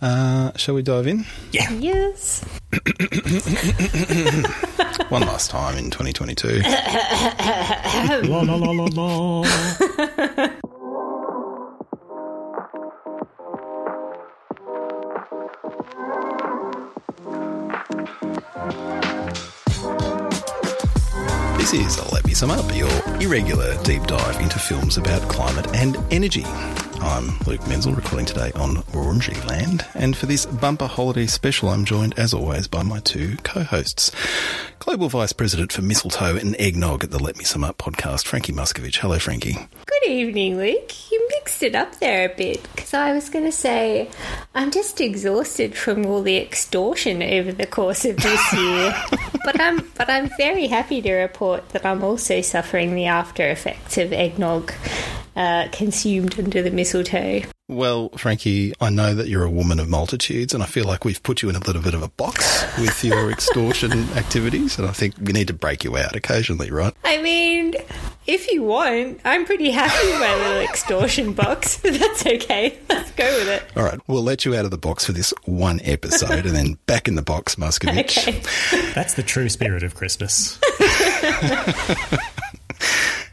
Uh, shall we dive in? Yeah. Yes. One last time in 2022. la la la la la. This is Let Me Sum Up, your irregular deep dive into films about climate and energy. I'm Luke Menzel, recording today on Wurundjeri land, and for this bumper holiday special, I'm joined, as always, by my two co-hosts. Global Vice President for Mistletoe and Eggnog at the Let Me Sum Up podcast, Frankie Muskovic. Hello, Frankie. Good evening, Luke. You mixed it up there a bit because I was going to say I'm just exhausted from all the extortion over the course of this year, but I'm but I'm very happy to report that I'm also suffering the after effects of eggnog uh, consumed under the mistletoe. Well, Frankie, I know that you're a woman of multitudes, and I feel like we've put you in a little bit of a box with your extortion activities, and I think we need to break you out occasionally, right? I mean, if you want, I'm pretty happy with my little extortion box. That's okay. Let's go with it. All right, we'll let you out of the box for this one episode, and then back in the box, Muskovic. Okay. That's the true spirit of Christmas.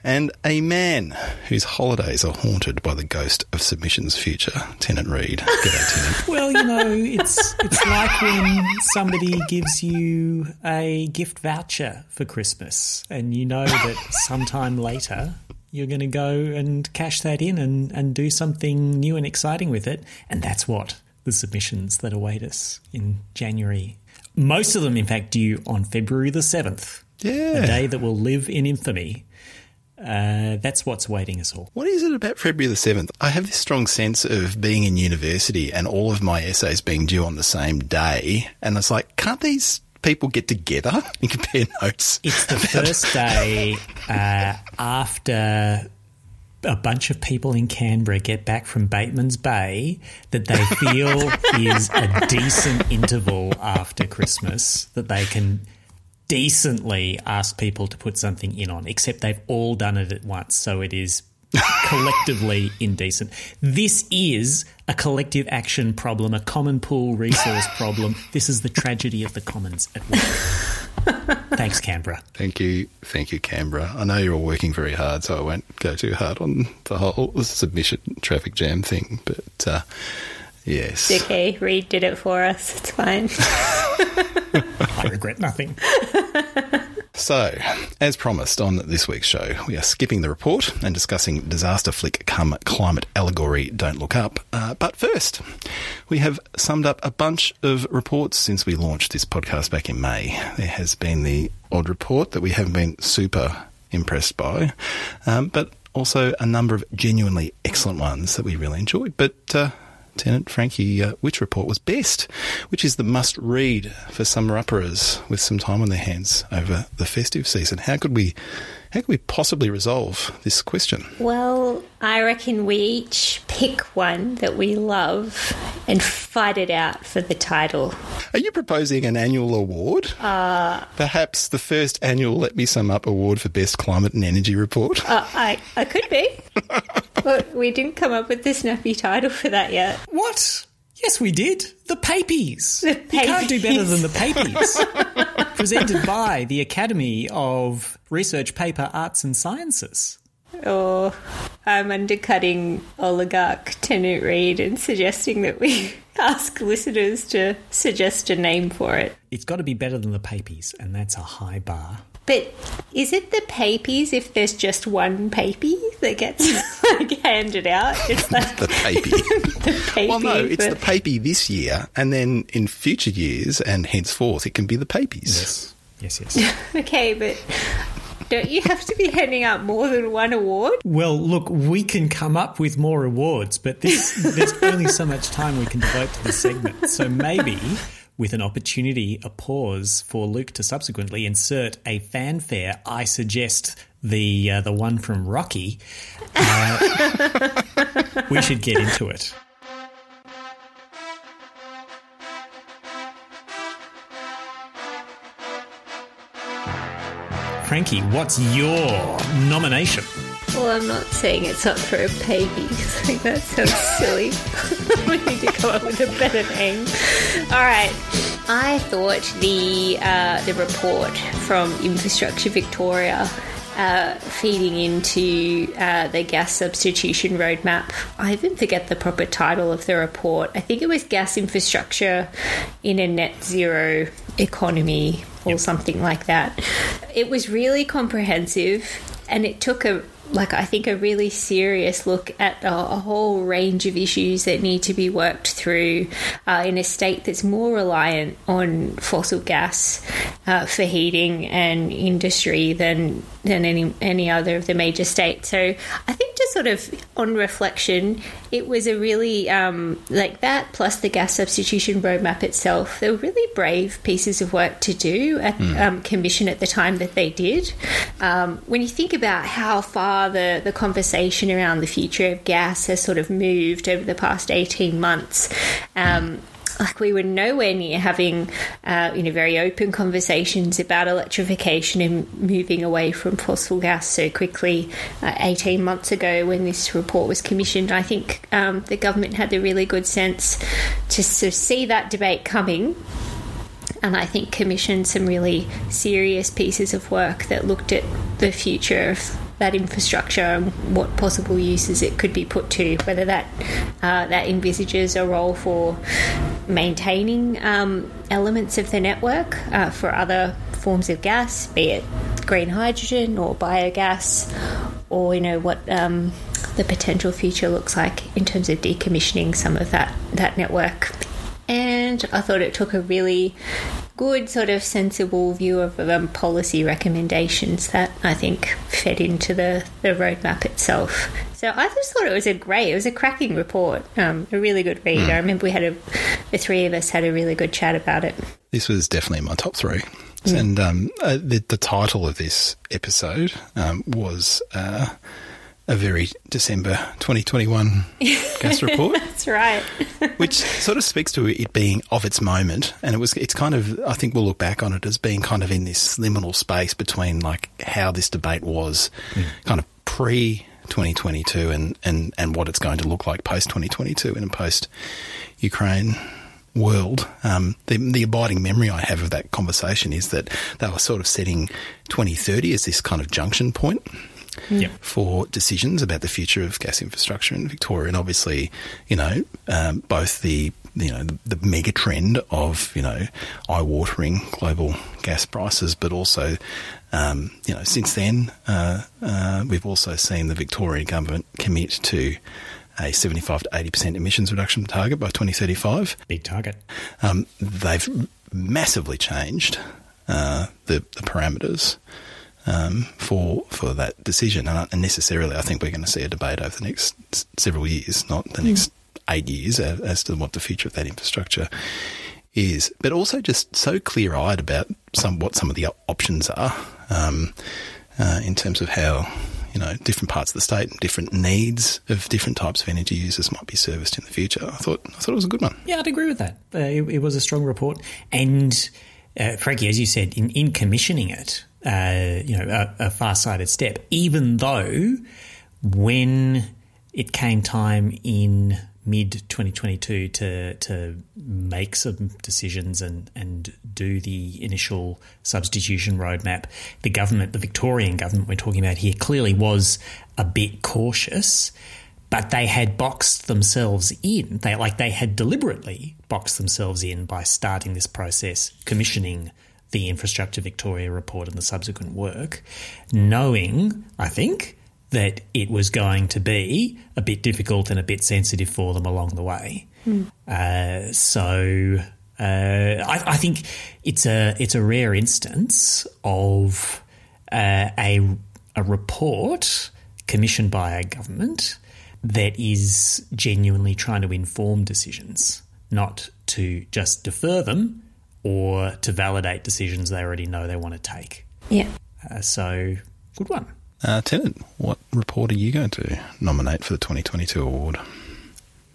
And a man whose holidays are haunted by the ghost of submission's future, Tennant Reed. G'day. Well, you know, it's it's like when somebody gives you a gift voucher for Christmas, and you know that sometime later you're going to go and cash that in and, and do something new and exciting with it, and that's what the submissions that await us in January. Most of them, in fact, due on February the seventh, Yeah. a day that will live in infamy. Uh, that's what's awaiting us all. What is it about February the 7th? I have this strong sense of being in university and all of my essays being due on the same day. And it's like, can't these people get together and compare notes? It's the first day uh, after a bunch of people in Canberra get back from Bateman's Bay that they feel is a decent interval after Christmas that they can decently ask people to put something in on, except they've all done it at once. So it is collectively indecent. This is a collective action problem, a common pool resource problem. This is the tragedy of the commons at work. Thanks, Canberra. Thank you. Thank you, Canberra. I know you're all working very hard, so I won't go too hard on the whole submission traffic jam thing. But uh, yes. It's okay. Reed did it for us. It's fine. I regret nothing. So, as promised on this week's show, we are skipping the report and discussing disaster flick come climate allegory Don't Look Up. Uh, but first, we have summed up a bunch of reports since we launched this podcast back in May. There has been the odd report that we haven't been super impressed by, um, but also a number of genuinely excellent ones that we really enjoyed. But uh, Tennant Frankie, uh, which report was best? Which is the must read for summer upperers with some time on their hands over the festive season? How could we, how can we possibly resolve this question? well, I reckon we each pick one that we love and fight it out for the title. Are you proposing an annual award? Uh, Perhaps the first annual Let Me Sum Up award for best climate and energy report. Uh, I, I could be. but we didn't come up with the snappy title for that yet. What? Yes, we did. The Papies. The You can't do better than the Papies. Presented by the Academy of Research Paper Arts and Sciences. Or I'm undercutting oligarch Tennant Reed and suggesting that we ask listeners to suggest a name for it. It's got to be better than the Papies, and that's a high bar. But is it the papies if there's just one papy that gets like handed out? It's like The papy. the papy. well, no, it's for- the papy this year, and then in future years and henceforth, it can be the papies. Yes, yes, yes. Okay, but don't you have to be handing out more than one award? well, look, we can come up with more awards, but this, there's only so much time we can devote to this segment. So maybe with an opportunity, a pause for Luke to subsequently insert a fanfare. I suggest the uh, the one from Rocky. Uh, we should get into it. Frankie, what's your nomination? Well, I'm not saying it's up for a baby. I think that sounds silly. we need to come up with a better name. All right. I thought the uh, the report from Infrastructure Victoria uh, feeding into uh, the gas substitution roadmap. I even forget the proper title of the report. I think it was gas infrastructure in a net zero economy or yep. something like that. It was really comprehensive and it took a like I think a really serious look at a, a, whole range of issues that need to be worked through uh, in a state that's more reliant on fossil gas uh, for heating and industry than than any any other of the major states. So I think just sort of on reflection, it was a really um, like that plus the gas substitution roadmap itself. They were really brave pieces of work to do at mm. um, commission at the time that they did. Um, when you think about how far the the conversation around the future of gas has sort of moved over the past eighteen months. Um, like we were nowhere near having uh, you know very open conversations about electrification and moving away from fossil gas so quickly uh, 18 months ago when this report was commissioned. I think um, the government had the really good sense to sort of see that debate coming. And I think commissioned some really serious pieces of work that looked at the future of that infrastructure and what possible uses it could be put to, whether that uh, that envisages a role for maintaining um, elements of the network uh, for other forms of gas, be it green hydrogen or biogas, or you know what um, the potential future looks like in terms of decommissioning some of that that network. And I thought it took a really good, sort of sensible view of um, policy recommendations that I think fed into the, the roadmap itself. So I just thought it was a great, it was a cracking report, um, a really good read. Mm. I remember we had a, the three of us had a really good chat about it. This was definitely my top three. Mm. And um, uh, the, the, title of this episode um, was. Uh, a very December 2021 gas report. That's right. which sort of speaks to it being of its moment. And it was, it's kind of, I think we'll look back on it as being kind of in this liminal space between like how this debate was mm. kind of pre 2022 and, and, and what it's going to look like post 2022 in a post Ukraine world. Um, the, the abiding memory I have of that conversation is that they were sort of setting 2030 as this kind of junction point for decisions about the future of gas infrastructure in Victoria. And obviously, you know, um, both the you know the, the, mega trend of you know eye-watering global gas prices, but also um, you know since then uh, uh, we've also seen the Victorian government commit to a 75 to 80 percent emissions reduction target by 2035. Big target. Um, they've massively changed uh, the, the parameters um, for for that decision. And necessarily, I think we're going to see a debate over the next several years, not the next mm. eight years, as, to what the future of that infrastructure is. But also just so clear eyed about some what some of the options are um, uh, in terms of how you know different parts of the state and different needs of different types of energy users might be serviced in the future. I thought I thought it was a good one. Yeah, I'd agree with that. Uh, it, it, was a strong report, and uh, Frankie, as you said, in, in commissioning it, you know, a, a far-sighted step, even though when it came time in mid 2022 to to make some decisions and and do the initial substitution roadmap the government the Victorian government we're talking about here clearly was a bit cautious but they had boxed themselves in. They like they had deliberately boxed themselves in by starting this process commissioning the Infrastructure Victoria report and the subsequent work, knowing, I think, that it was going to be a bit difficult and a bit sensitive for them along the way. Mm. Uh, so uh, I, I, think it's a it's a rare instance of uh, a a report commissioned by a government that is genuinely trying to inform decisions, not to just defer them or to validate decisions they already know they want to take. Yeah. Uh, so, good one. Uh, Tennant, what report are you going to nominate for the 2022 award?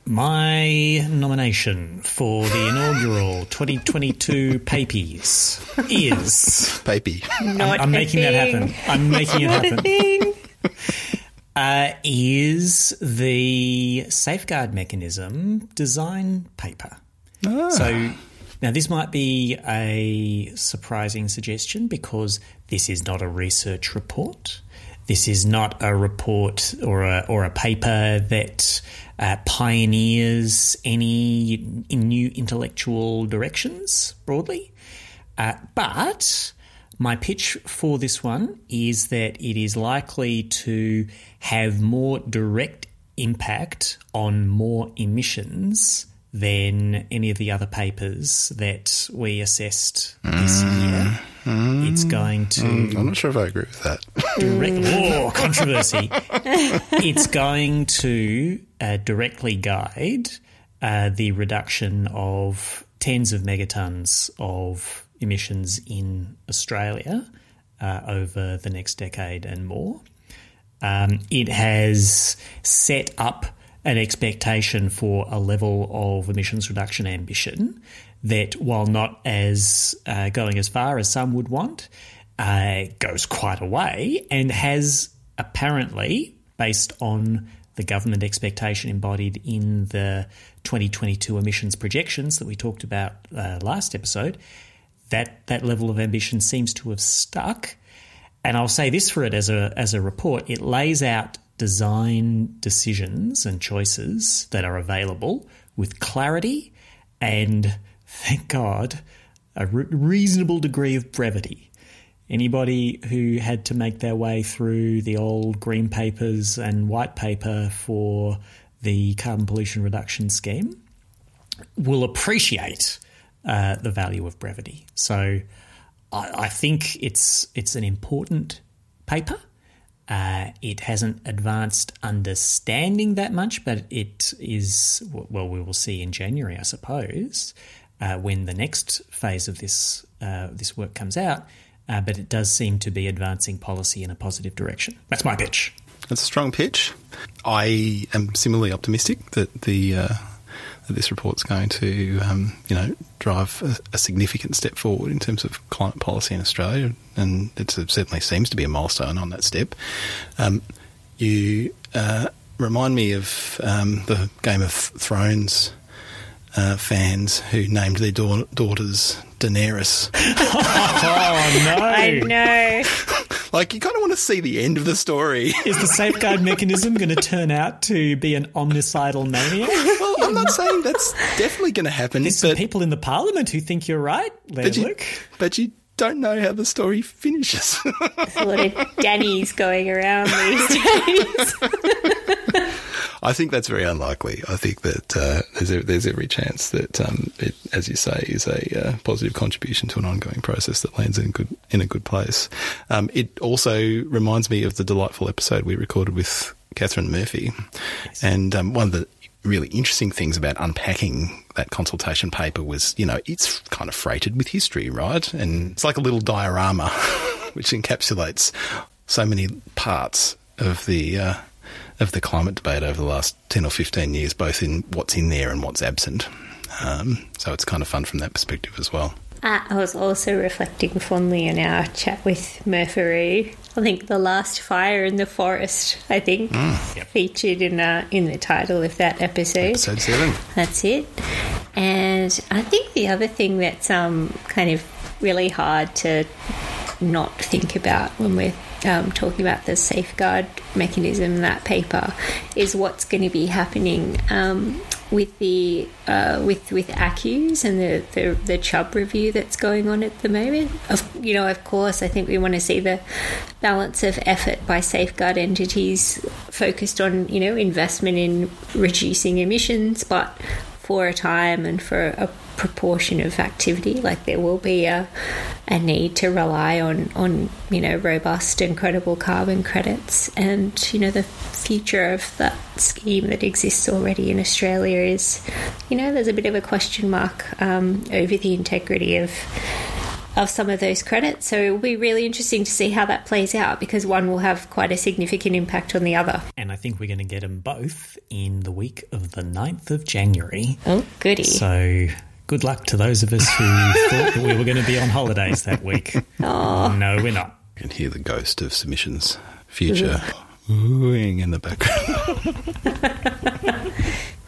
My nomination for the inaugural 2022 Papies is. Papy. I'm, I'm making that happen. I'm making it happen. uh, is the safeguard mechanism design paper. So now this might be a surprising suggestion because this is not a research report. This is not a report or a, or a paper that uh, pioneers any new intellectual directions broadly. Uh, but my pitch for this one is that it is likely to have more direct impact on more emissions than any of the other papers that we assessed this year. It's going to I'm not sure if I agree with that. direct oh, controversy. it's going to uh, directly guide uh, the reduction of tens of megatons of emissions in Australia uh, over the next decade and more. Um, it has set up an expectation for a level of emissions reduction ambition that, while not as uh, going as far as some would want, uh, goes quite a way and has apparently, based on the government expectation embodied in the 2022 emissions projections that we talked about uh, last episode, that that level of ambition seems to have stuck. And I'll say this for it as a as a report: it lays out design decisions and choices that are available with clarity and, thank God, a re- reasonable degree of brevity. Anybody who had to make their way through the old green papers and white paper for the carbon pollution reduction scheme will appreciate uh, the value of brevity. So I, I think it's it's an important paper. Uh, it hasn't advanced understanding that much, but it is well. We will see in January, I suppose, uh, when the next phase of this uh, this work comes out. Uh, but it does seem to be advancing policy in a positive direction. That's my pitch. That's a strong pitch. I am similarly optimistic that the uh, this report's going to, um, you know, drive a, a, significant step forward in terms of climate policy in Australia, and it certainly seems to be a milestone on that step. Um, you uh, remind me of um, the Game of Thrones uh, fans who named their da- daughters Daenerys. oh no! I know. like you kind of want to see the end of the story. Is the safeguard mechanism going to turn out to be an omnicidal maniac? Well, I'm not saying that's definitely going to happen. There's some people in the parliament who think you're right, but you, but you don't know how the story finishes. A lot of Danny's going around these days. I think that's very unlikely. I think that uh, there's there's every chance that, um, it, as you say, is a uh, positive contribution to an ongoing process that lands in good in a good place. Um, it also reminds me of the delightful episode we recorded with Katharine Murphy, yes. and um, one of the really interesting things about unpacking that consultation paper was, you know, it's kind of freighted with history, right? And it's like a little diorama which encapsulates so many parts of the uh, of the climate debate over the last 10 or 15 years, both in what's in there and what's absent. Um, so it's kind of fun from that perspective as well. Uh, I was also reflecting fondly on our chat with Murphy. I think the last fire in the forest. I think mm. yep. featured in uh, in the title of that episode. Episode seven. That's it. And I think the other thing that's um, kind of really hard to not think about when we're um, talking about the safeguard mechanism in that paper is what's going to be happening um, with the uh, with with ACCUs and the, the, the Chubb review that's going on at the moment. Of, you know, of course, I think we want to see the balance of effort by safeguard entities focused on you know investment in reducing emissions, but for a time and for a proportion of activity. Like there will be a, a need to rely on, on, you know, robust and credible carbon credits. And, you know, the future of that scheme that exists already in Australia is, you know, there's a bit of a question mark um, over the integrity of of some of those credits. So it will be really interesting to see how that plays out because one will have quite a significant impact on the other. And I think we're going to get them both in the week of the 9th of January. Oh, goody. So good luck to those of us who thought that we were going to be on holidays that week. Oh. No, we're not. You can hear the ghost of submissions future wooing in the background.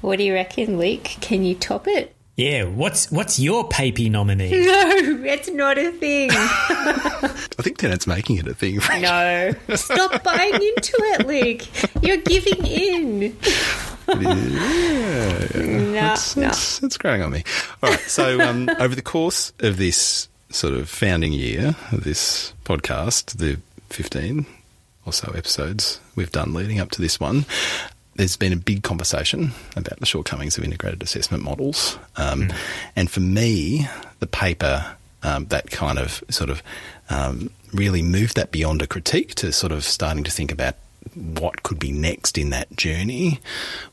What do you reckon, Luke? Can you top it? Yeah, what's what's your papy nominee? No, it's not a thing. I think Tennant's making it a thing. Frank. No. Stop buying into it, Luke. You're giving in. Yeah, No, it's, no. it's, it's growing on me. All right. So, um, over the course of this sort of founding year of this podcast, the 15 or so episodes we've done leading up to this one, there's been a big conversation about the shortcomings of integrated assessment models. Um, And for me, the paper um, that kind of sort of um, really moved that beyond a critique to sort of starting to think about what could be next in that journey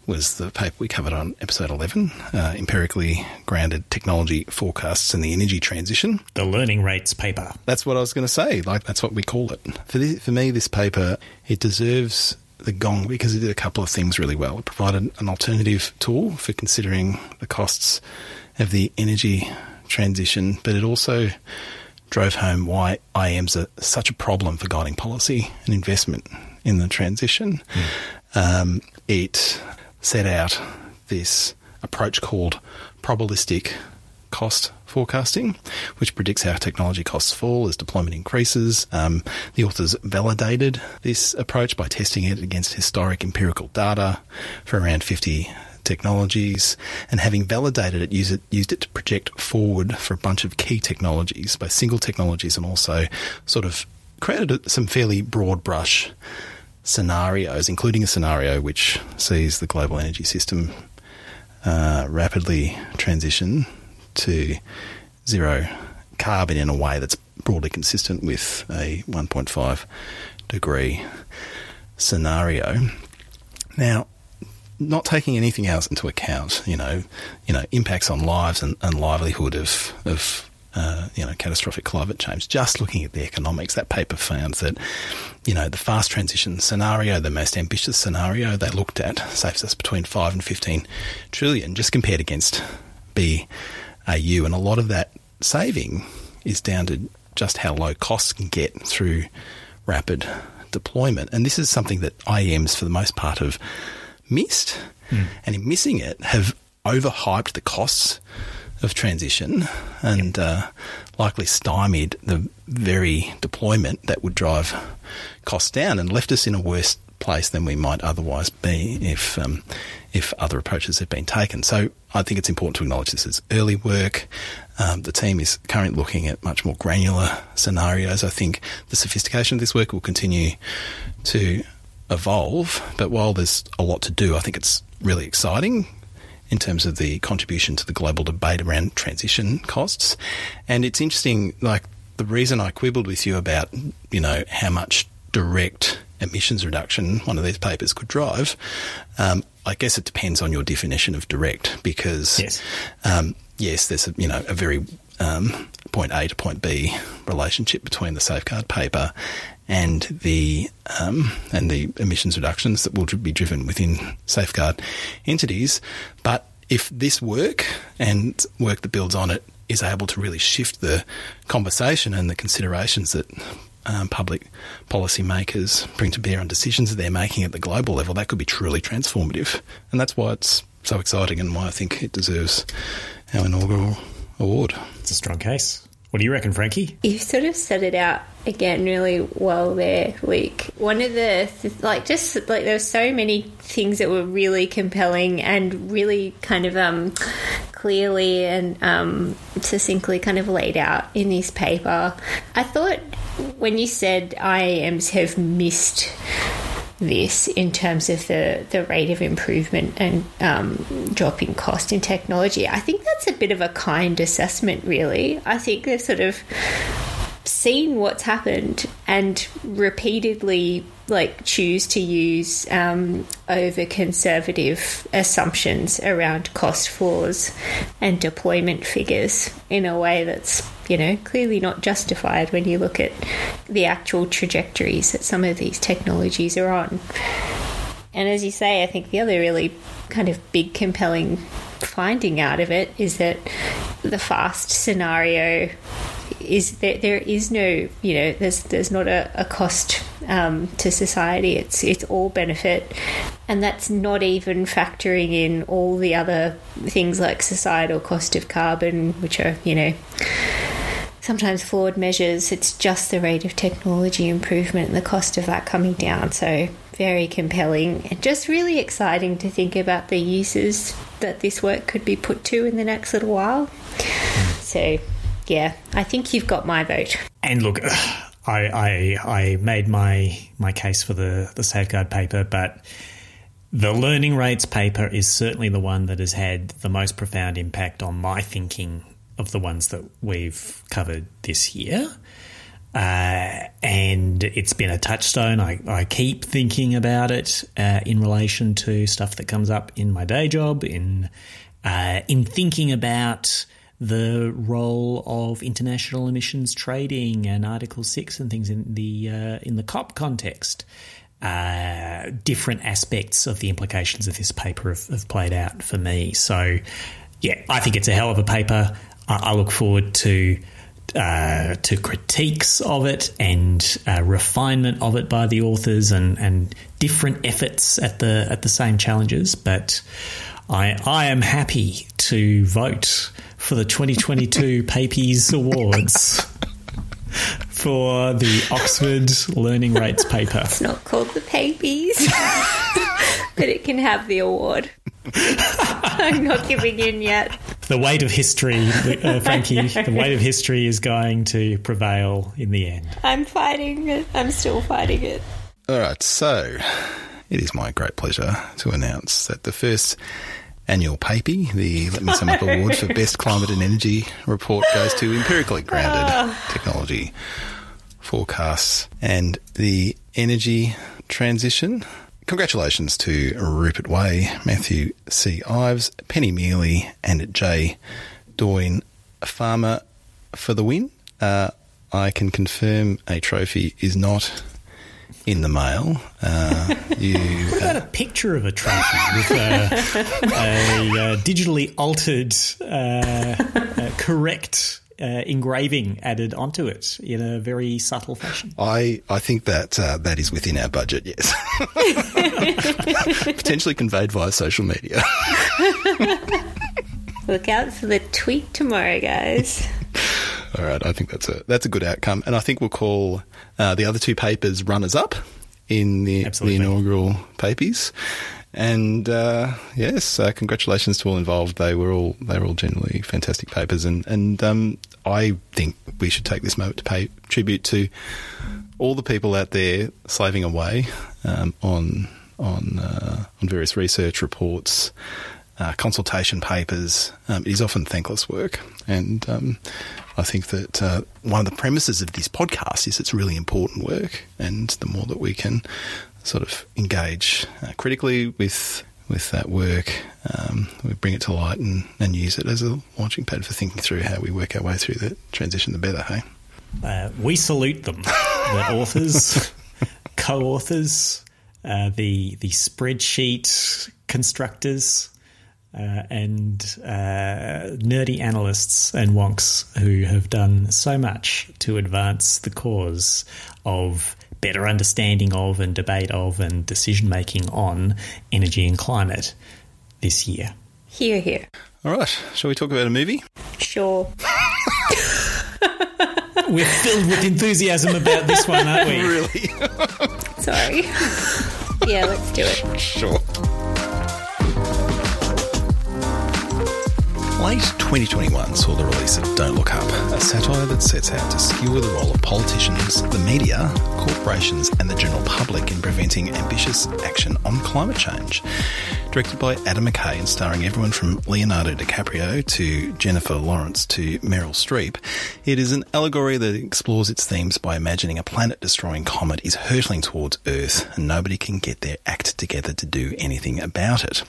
was the paper we covered on episode 11 uh, empirically grounded technology forecasts and the energy transition The learning rates paper. that's what I was going to say. Like that's what we call it. For this, for me, this paper it deserves the gong because it did a couple of things really well. It provided an alternative tool for considering the costs of the energy transition, but it also drove home why IAMs are such a problem for guiding policy and investment in the transition. Um, it set out this approach called probabilistic cost forecasting, which predicts how technology costs fall as deployment increases. Um, the authors validated this approach by testing it against historic empirical data for around 50 technologies, and having validated it, used it, used it to project forward for a bunch of key technologies, both single technologies and also sort of created some fairly broad brush scenarios, including a scenario which sees the global energy system uh, rapidly transition to zero carbon in a way that's broadly consistent with a 1.5 degree scenario. Now, not taking anything else into account, you know, you know, impacts on lives and, and livelihood of of uh, you know catastrophic climate change. Just looking at the economics, that paper found that you know the fast transition scenario, the most ambitious scenario they looked at, saves us between five and fifteen trillion, just compared against BAU, and a lot of that saving is down to just how low costs can get through rapid deployment. And this is something that IAMs, for the most part, have missed. And in missing it, have overhyped the costs of transition and uh, likely stymied the very deployment that would drive costs down and left us in a worse place than we might otherwise be if um, if other approaches have been taken. So I think it's important to acknowledge this as early work. Um, the team is currently looking at much more granular scenarios. I think the sophistication of this work will continue to evolve, but while there's a lot to do, I think it's really exciting in terms of the contribution to the global debate around transition costs. And it's interesting, like the reason I quibbled with you about, you know, how much direct emissions reduction one of these papers could drive, um, I guess it depends on your definition of direct because, Yes. um, yes, there's a, you know a very um, point A to point B relationship between the safeguard paper and the um, and the emissions reductions that will be driven within safeguard entities. But if this work and work that builds on it is able to really shift the conversation and the considerations that um, public policymakers bring to bear on decisions that they're making at the global level, that could be truly transformative. And that's why it's so exciting and why I think it deserves our inaugural award. It's a strong case. What do you reckon, Frankie? You sort of set it out again really well there, Luke. One of the, th- like, just like there were so many things that were really compelling and really kind of um, clearly and um, succinctly kind of laid out in this paper. I thought when you said IAMs have missed this in terms of the, the rate of improvement and um, drop in cost in technology. I think that's a bit of a kind assessment, really. I think they've sort of seen what's happened and repeatedly like choose to use um, over conservative assumptions around cost floors and deployment figures in a way that's you know clearly not justified when you look at the actual trajectories that some of these technologies are on. And as you say i think the other really kind of big compelling finding out of it is that the fast scenario is that there is no, you know, there's there's not a, a cost um, to society. It's it's all benefit, and that's not even factoring in all the other things like societal cost of carbon, which are you know sometimes flawed measures. It's just the rate of technology improvement and the cost of that coming down. So very compelling and just really exciting to think about the uses that this work could be put to in the next little while. So yeah, I think you've got my vote. And look, I I, I made my my case for the the safeguard paper, but. The learning rates paper is certainly the one that has had the most profound impact on my thinking of the ones that we've covered this year. Uh, and it's been a touchstone. I, I keep thinking about it uh, in relation to stuff that comes up in my day job, in uh, in thinking about the role of international emissions trading and Article Six and things in the uh, in the COP context. Uh, different aspects of the implications of this paper have, have played out for me. So, yeah, I think it's a hell of a paper. I, I look forward to uh, to critiques of it and uh, refinement of it by the authors and, and different efforts at the at the same challenges. But I I am happy to vote for the 2022 Papies Awards. For the Oxford Learning Rates paper. It's not called the Papies, but it can have the award. I'm not giving in yet. The weight of history, uh, Frankie, the weight of history is going to prevail in the end. I'm fighting it. I'm still fighting it. All right, so it is my great pleasure to announce that the first annual PAPI, the Let Me Sum Up Award for Best Climate and Energy Report, goes to empirically grounded technology forecasts and the energy transition. Congratulations to Rupert Way, Matthew C. Ives, Penny Mealy, and J. Doyne Farmer for the win. Uh, I can confirm a trophy is not in the mail. Uh, you, what about a picture of a trophy with a, a, a digitally altered, uh, correct uh, engraving added onto it in a very subtle fashion. I, I think that uh, that is within our budget, yes. Potentially conveyed via social media. Look out for the tweet tomorrow, guys. All right, I think that's a that's a good outcome, and I think we'll call uh, the other two papers runners up in the, the inaugural Papies. And uh, yes, uh, congratulations to all involved. They were all they were all generally fantastic papers, and and um, I think we should take this moment to pay tribute to all the people out there slaving away um, on on uh, on various research reports, uh, consultation papers. Um, it is often thankless work, and um, I think that uh, one of the premises of this podcast is it's really important work, and the more that we can sort of engage uh, critically with with that work, um, we bring it to light and, and use it as a launching pad for thinking through how we work our way through the transition the better. Hey, uh, we salute them, the authors, co-authors, uh, the the spreadsheet constructors. Uh, and uh, nerdy analysts and wonks who have done so much to advance the cause of better understanding of and debate of and decision making on energy and climate this year. Here, here. All right. Shall we talk about a movie? Sure. We're filled with enthusiasm about this one, aren't we? Really? Sorry. yeah, let's do it. Sure. Late 2021 saw the release of Don't Look Up, a satire that sets out to skewer the role of politicians, the media, corporations, and the general public in preventing ambitious action on climate change. Directed by Adam McKay and starring everyone from Leonardo DiCaprio to Jennifer Lawrence to Meryl Streep, it is an allegory that explores its themes by imagining a planet destroying comet is hurtling towards Earth and nobody can get their act together to do anything about it.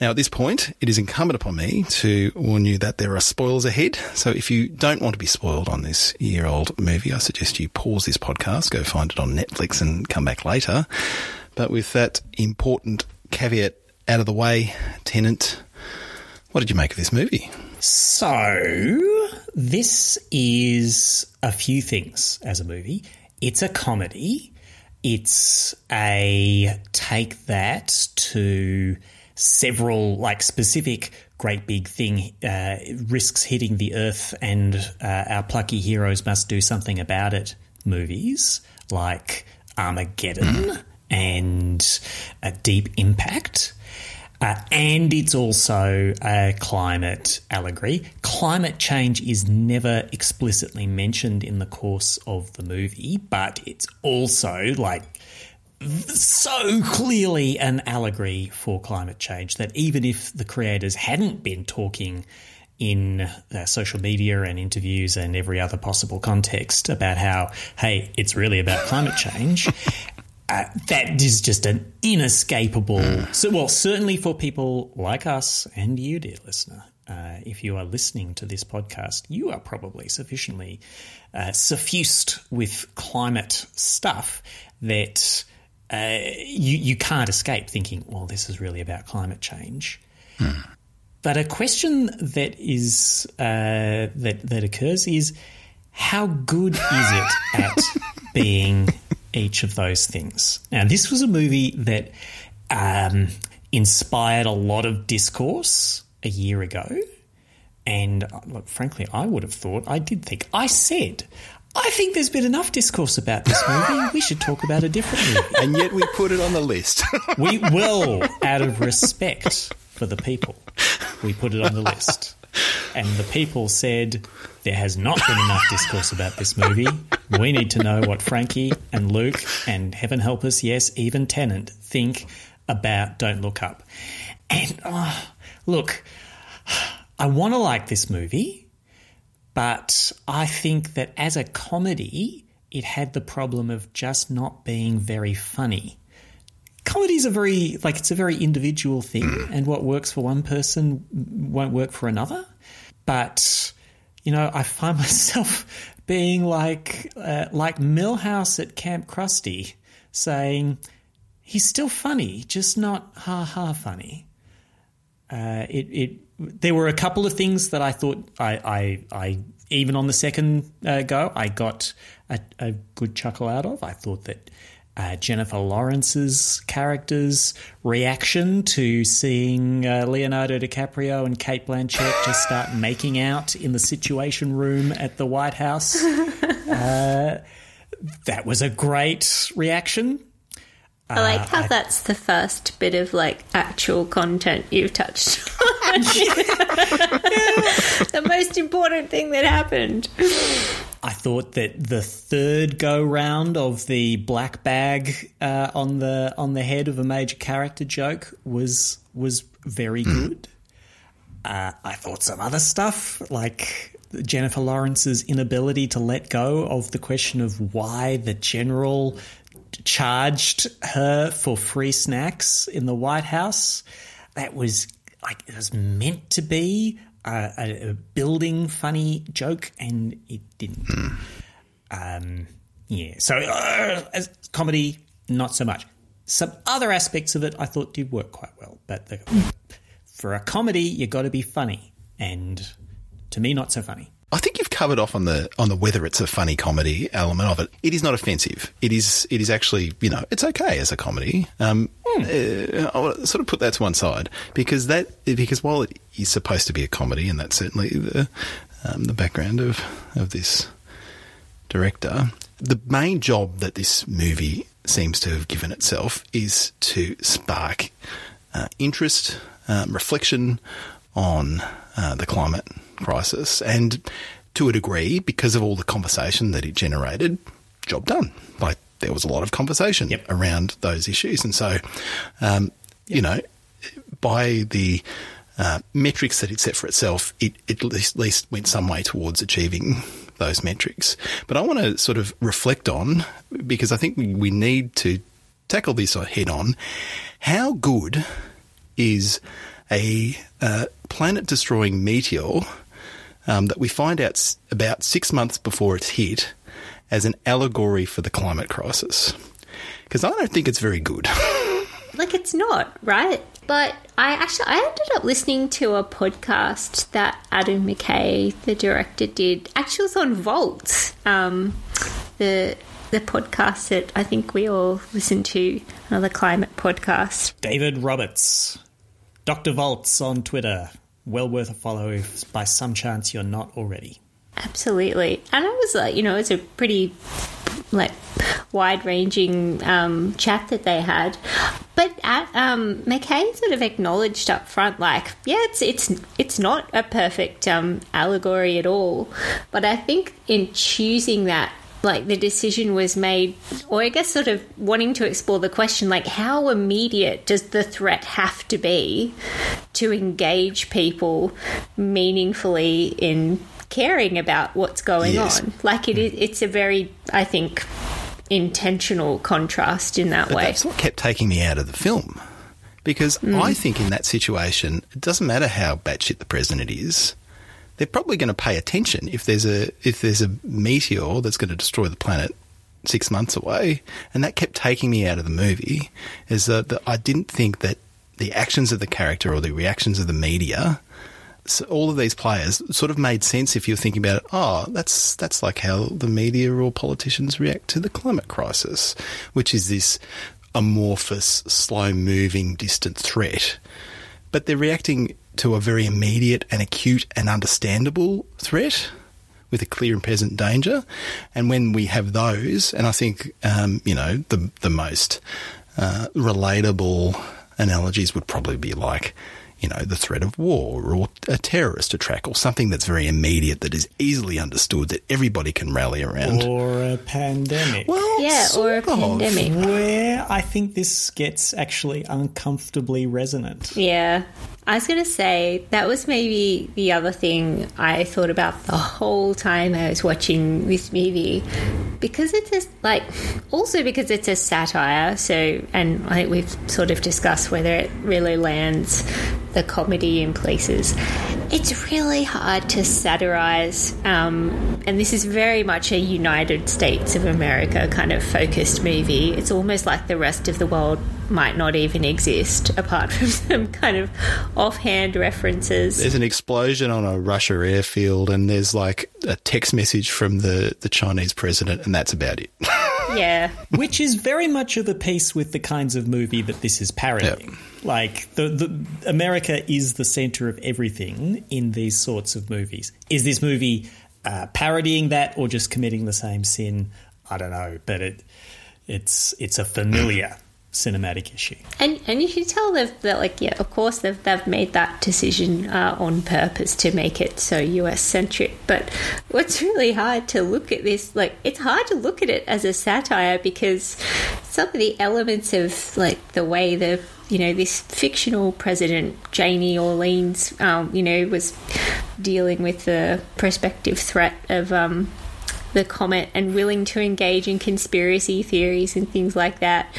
Now, at this point, it is incumbent upon me to warn you that there are spoilers ahead. So if you don't want to be spoiled on this year old movie, I suggest you pause this podcast, go find it on Netflix and come back later. But with that important caveat out of the way, Tennant, What did you make of this movie? So, this is a few things as a movie. It's a comedy. It's a take that to several like specific great big thing uh, risks hitting the earth and uh, our plucky heroes must do something about it movies like Armageddon and a Deep Impact. Uh, and it's also a climate allegory. Climate change is never explicitly mentioned in the course of the movie, but it's also like so clearly an allegory for climate change that even if the creators hadn't been talking in uh, social media and interviews and every other possible context about how, hey, it's really about climate change. Uh, that is just an inescapable. So, well, certainly for people like us and you, dear listener, uh, if you are listening to this podcast, you are probably sufficiently uh, suffused with climate stuff that uh, you you can't escape thinking, well, this is really about climate change. But a question that is uh, that that occurs is how good is it at being each of those things? Now, this was a movie that um, inspired a lot of discourse a year ago, and uh, look, frankly, I would have thought I did think I said. I think there's been enough discourse about this movie. We should talk about a different movie. And yet we put it on the list. We will, out of respect for the people, we put it on the list. And the people said there has not been enough discourse about this movie. We need to know what Frankie and Luke and heaven help us, yes, even Tennant think about Don't Look Up. And oh, look, I want to like this movie, but I think that as a comedy, it had the problem of just not being very funny comedy's a very like it's a very individual thing and what works for one person won't work for another. But you know i find myself being like uh, like Milhouse at camp krusty saying he's still funny just not ha ha funny. Uh, it, it there were a couple of things that i thought i i, I even on the second uh, go i got a, a good chuckle out of. I thought that uh, Jennifer Lawrence's character's reaction to seeing uh, Leonardo DiCaprio and Cate Blanchett just start making out in the Situation Room at the White House. Uh, that was a great reaction. I like how that's the first bit of like actual content you've touched on. the most important thing that happened. I thought that the third go round of the black bag uh, on the on the head of a major character joke was was very good. Uh, I thought some other stuff like Jennifer Lawrence's inability to let go of the question of why the general charged her for free snacks in the White House. That was like it was meant to be a, a, a building funny joke, and it didn't. Um, yeah, so uh, as comedy, not so much. Some other aspects of it I thought did work quite well, but the, for a comedy, you got to be funny, and to me, not so funny. I think you've covered off on the on the whether it's a funny comedy element of it. It is not offensive. It is it is actually you know it's okay as a comedy. Um, uh, I'll sort of put that to one side because that because while it is supposed to be a comedy and that's certainly the um, the background of of this director, the main job that this movie seems to have given itself is to spark uh, interest, um, reflection on uh, the climate crisis, and to a degree, because of all the conversation that it generated, job done. Like there was a lot of conversation Yep. around those issues, and so um, you know, by the uh, metrics that it set for itself, it, it at least, at least went some way towards achieving those metrics. But I want to sort of reflect on because I think we, we need to tackle this head on. How good is a uh, planet destroying meteor um, that we find out s- about six months before it's hit as an allegory for the climate crisis? Because I don't think it's very good. like it's not right. But I actually I ended up listening to a podcast that Adam McKay, the director, did. Actually, it was on Volt, um, the the podcast that I think we all listen to, another climate podcast. David Roberts, Dr. Volts on Twitter. Well worth a follow if by some chance you're not already. Absolutely. And it was like, you know, it's a pretty like wide ranging um, chat that they had. But at, um, McKay sort of acknowledged up front, like, yeah, it's it's it's not a perfect um, allegory at all. But I think in choosing that like the decision was made, or I guess sort of wanting to explore the question like, how immediate does the threat have to be to engage people meaningfully in caring about what's going Yes. on? Like, it is, it's a very, I think, intentional contrast in that But way. that's what kept taking me out of the film. Because I mm. think in that situation, it doesn't matter how batshit the president is. They're probably going to pay attention if there's a if there's a meteor that's going to destroy the planet six months away, and that kept taking me out of the movie. Is that, I didn't think that the actions of the character or the reactions of the media, so all of these players, sort of made sense if you're thinking about it. Oh, that's that's like how the media or politicians react to the climate crisis, which is this amorphous, slow-moving, distant threat. But they're reacting to a very immediate and acute and understandable threat with a clear and present danger. And when we have those, and I think, um, you know, the, the most uh, relatable analogies would probably be like, you know, the threat of war or a terrorist attack or something that's very immediate that is easily understood that everybody can rally around. Or a pandemic. well, yeah, or a of. pandemic. where I think this gets actually uncomfortably resonant. Yeah. I was going to say that was maybe the other thing I thought about the whole time I was watching this movie. Because it's a, like also because it's a satire so and I think we've sort of discussed whether it really lands the comedy in places. It's really hard to satirize um, and this is very much a United States of America kind of focused movie. It's almost like the rest of the world might not even exist apart from some kind of offhand references. There's an explosion on a Russia airfield, and there's like a text message from the, the Chinese president, and that's about it. yeah. Which is very much of a piece with the kinds of movie that this is parodying. Like the, the America is the center of everything in these sorts of movies. Is this movie uh, parodying that or just committing the same sin? I don't know, but it it's it's a familiar cinematic issue. And and you should tell them that like yeah, of course they've they've made that decision uh, on purpose to make it so US centric. But what's really hard to look at this like it's hard to look at it as a satire because some of the elements of like the way the you know this fictional president Janie Orleans um, you know was dealing with the prospective threat of um, the comet and willing to engage in conspiracy theories and things like that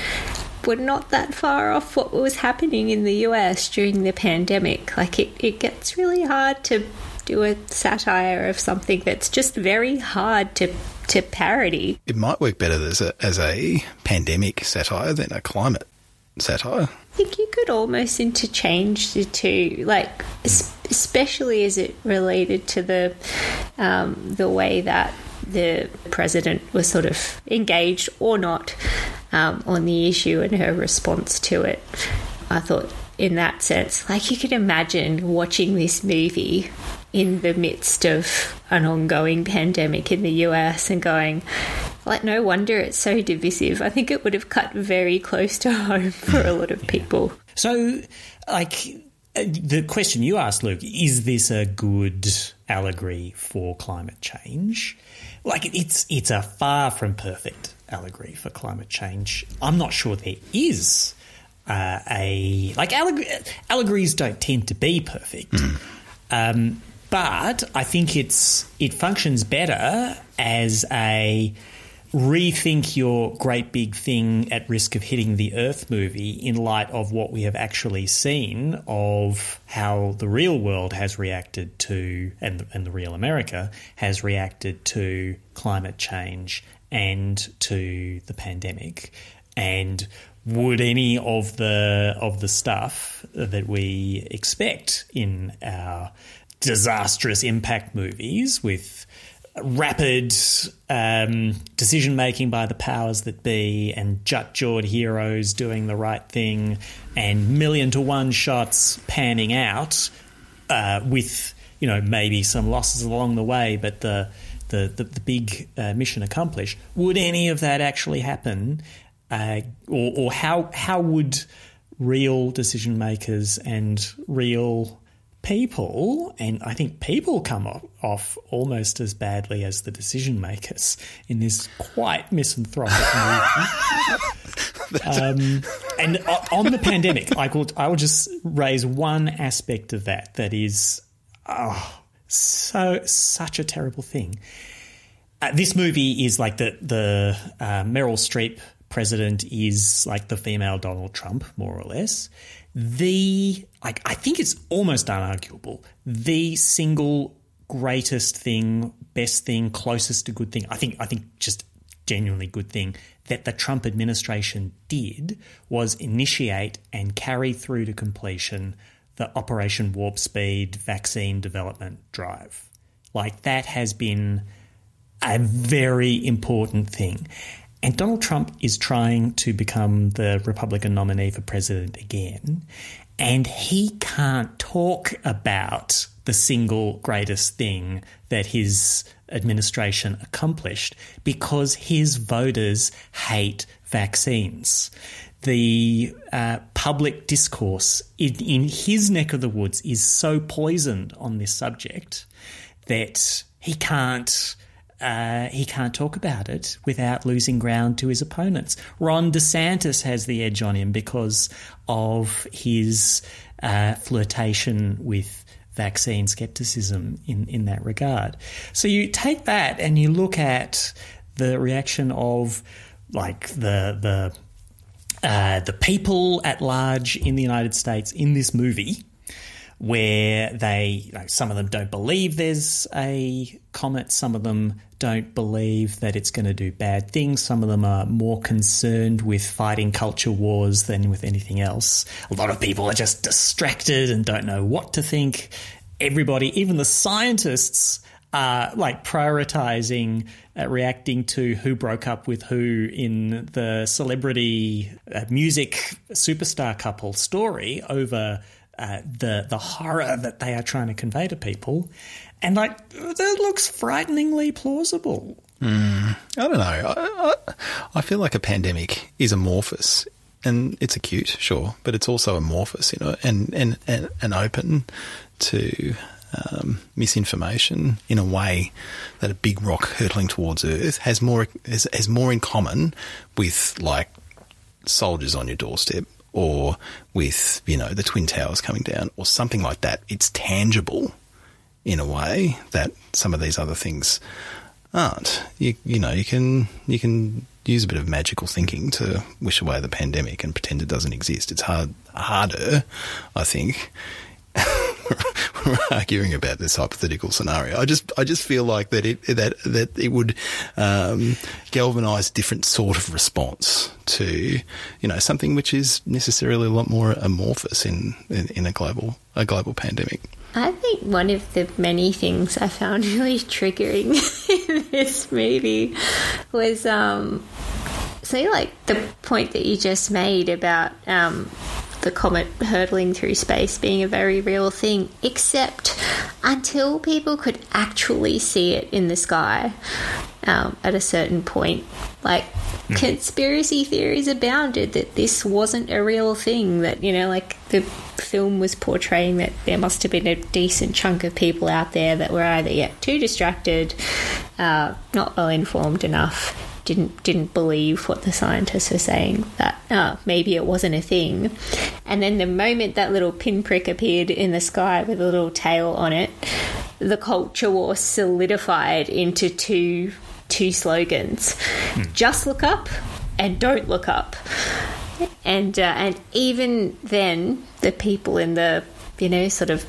were not that far off what was happening in the US during the pandemic. Like it, it gets really hard to do a satire of something that's just very hard to to parody. it might work better as a, as a pandemic satire than a climate satire. I think you could almost interchange the two, like es- especially as it related to the um, the way that the president was sort of engaged or not um, on the issue and her response to it. I thought, in that sense, like you could imagine watching this movie in the midst of an ongoing pandemic in the US and going, like, no wonder it's so divisive. I think it would have cut very close to home for a lot of people. So, like uh, the question you asked, Luke, is this a good allegory for climate change? Like it's it's a far from perfect allegory for climate change. I'm not sure there is uh, a like alleg- allegories don't tend to be perfect. Um, but I think it's it functions better as a rethink your great big thing at risk of hitting the earth movie in light of what we have actually seen of how the real world has reacted to and and the real America has reacted to climate change and to the pandemic. And would any of the of the stuff that we expect in our disastrous impact movies with rapid um, decision making by the powers that be and jut jawed heroes doing the right thing and million to one shots panning out uh, with you know maybe some losses along the way, but the the, the, the big uh, mission accomplished. Would any of that actually happen, uh, or, or how how would real decision makers and real people, and I think people come off, off almost as badly as the decision makers in this quite misanthropic movie. um, and on the pandemic, I will I will just raise one aspect of that that is oh, so such a terrible thing. Uh, this movie is like the the uh, Meryl Streep president is like the female Donald Trump, more or less the like I think it's almost unarguable the single greatest thing, best thing, closest to good thing. I think I think just genuinely good thing that the Trump administration did was initiate and carry through to completion the Operation Warp Speed vaccine development drive. Like that has been a very important thing. And Donald Trump is trying to become the Republican nominee for president again. And he can't talk about the single greatest thing that his administration accomplished because his voters hate vaccines. The uh, public discourse in, in his neck of the woods is so poisoned on this subject that he can't uh, he can't talk about it without losing ground to his opponents. Ron DeSantis has the edge on him because of his uh, flirtation with vaccine skepticism in, in that regard. So you take that and you look at the reaction of like the the uh, the people at large in the United States in this movie where they, know, some of them don't believe there's a comet, some of them don't believe that it's going to do bad things, some of them are more concerned with fighting culture wars than with anything else. A lot of people are just distracted and don't know what to think. Everybody, even the scientists, are like prioritizing uh, reacting to who broke up with who in the celebrity uh, music superstar couple story over uh, the the horror that they are trying to convey to people, and like that looks frighteningly plausible. Mm, I don't know. I, I, I, feel like a pandemic is amorphous, and it's acute, sure, but it's also amorphous, you know, and and and, and open to um, misinformation in a way that a big rock hurtling towards Earth has more has, has more in common with like soldiers on your doorstep or with, you know, the Twin Towers coming down or something like that. It's tangible in a way that some of these other things aren't. You, you know, you can, you can use a bit of magical thinking to wish away the pandemic and pretend it doesn't exist. It's hard, harder, I think, we're arguing about this hypothetical scenario. I just I just feel like that it that that it would um, galvanise different sort of response to you know something which is necessarily a lot more amorphous in in, in a global a global pandemic. I think one of the many things I found really triggering in this movie was um, like the point that you just made about um, the comet hurtling through space being a very real thing, except until people could actually see it in the sky um, at a certain point. Like, mm. conspiracy theories abounded that this wasn't a real thing, that, you know, like the film was portraying that there must have been a decent chunk of people out there that were either yet too distracted, uh, not well informed enough didn't didn't believe what the scientists were saying that uh, maybe it wasn't a thing. And then the moment that little pinprick appeared in the sky with a little tail on it, the culture war solidified into two two slogans: hmm. "Just look up" and "Don't look up." And uh, and even then, the people in the you know sort of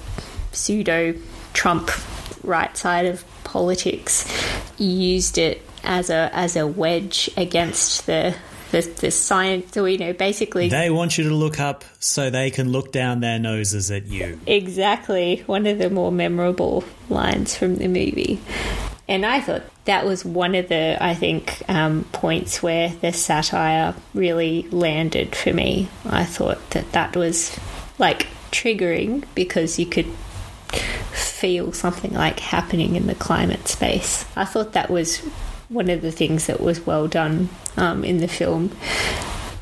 pseudo Trump right side of politics used it as a as a wedge against the the, the science, or, you know, basically. They want you to look up so they can look down their noses at you. Exactly. One of the more memorable lines from the movie. And I thought that was one of the, I think, um, points where the satire really landed for me. I thought that that was like triggering because you could feel something like happening in the climate space. I thought that was one of the things that was well done um, in the film.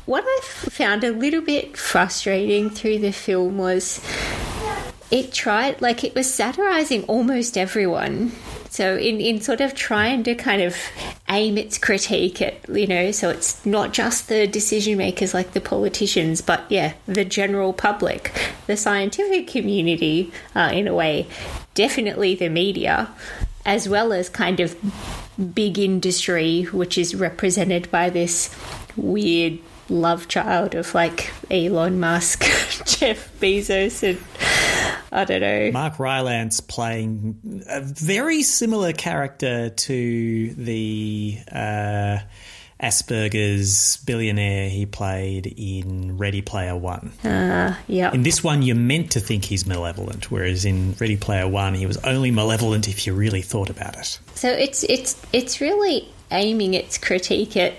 What I found a little bit frustrating through the film was it tried, like, it was satirizing almost everyone. So, in, in sort of trying to kind of aim its critique at, you know, so it's not just the decision makers like the politicians, but yeah, the general public, the scientific community, uh, in a way, definitely the media, as well as kind of big industry, which is represented by this weird love child of like Elon Musk, Jeff Bezos, and I don't know. Mark Rylance playing a very similar character to the uh, Asperger's billionaire he played in Ready Player One. Uh, yeah. In this one, you're meant to think he's malevolent, whereas in Ready Player One, he was only malevolent if you really thought about it. So it's it's it's really aiming its critique at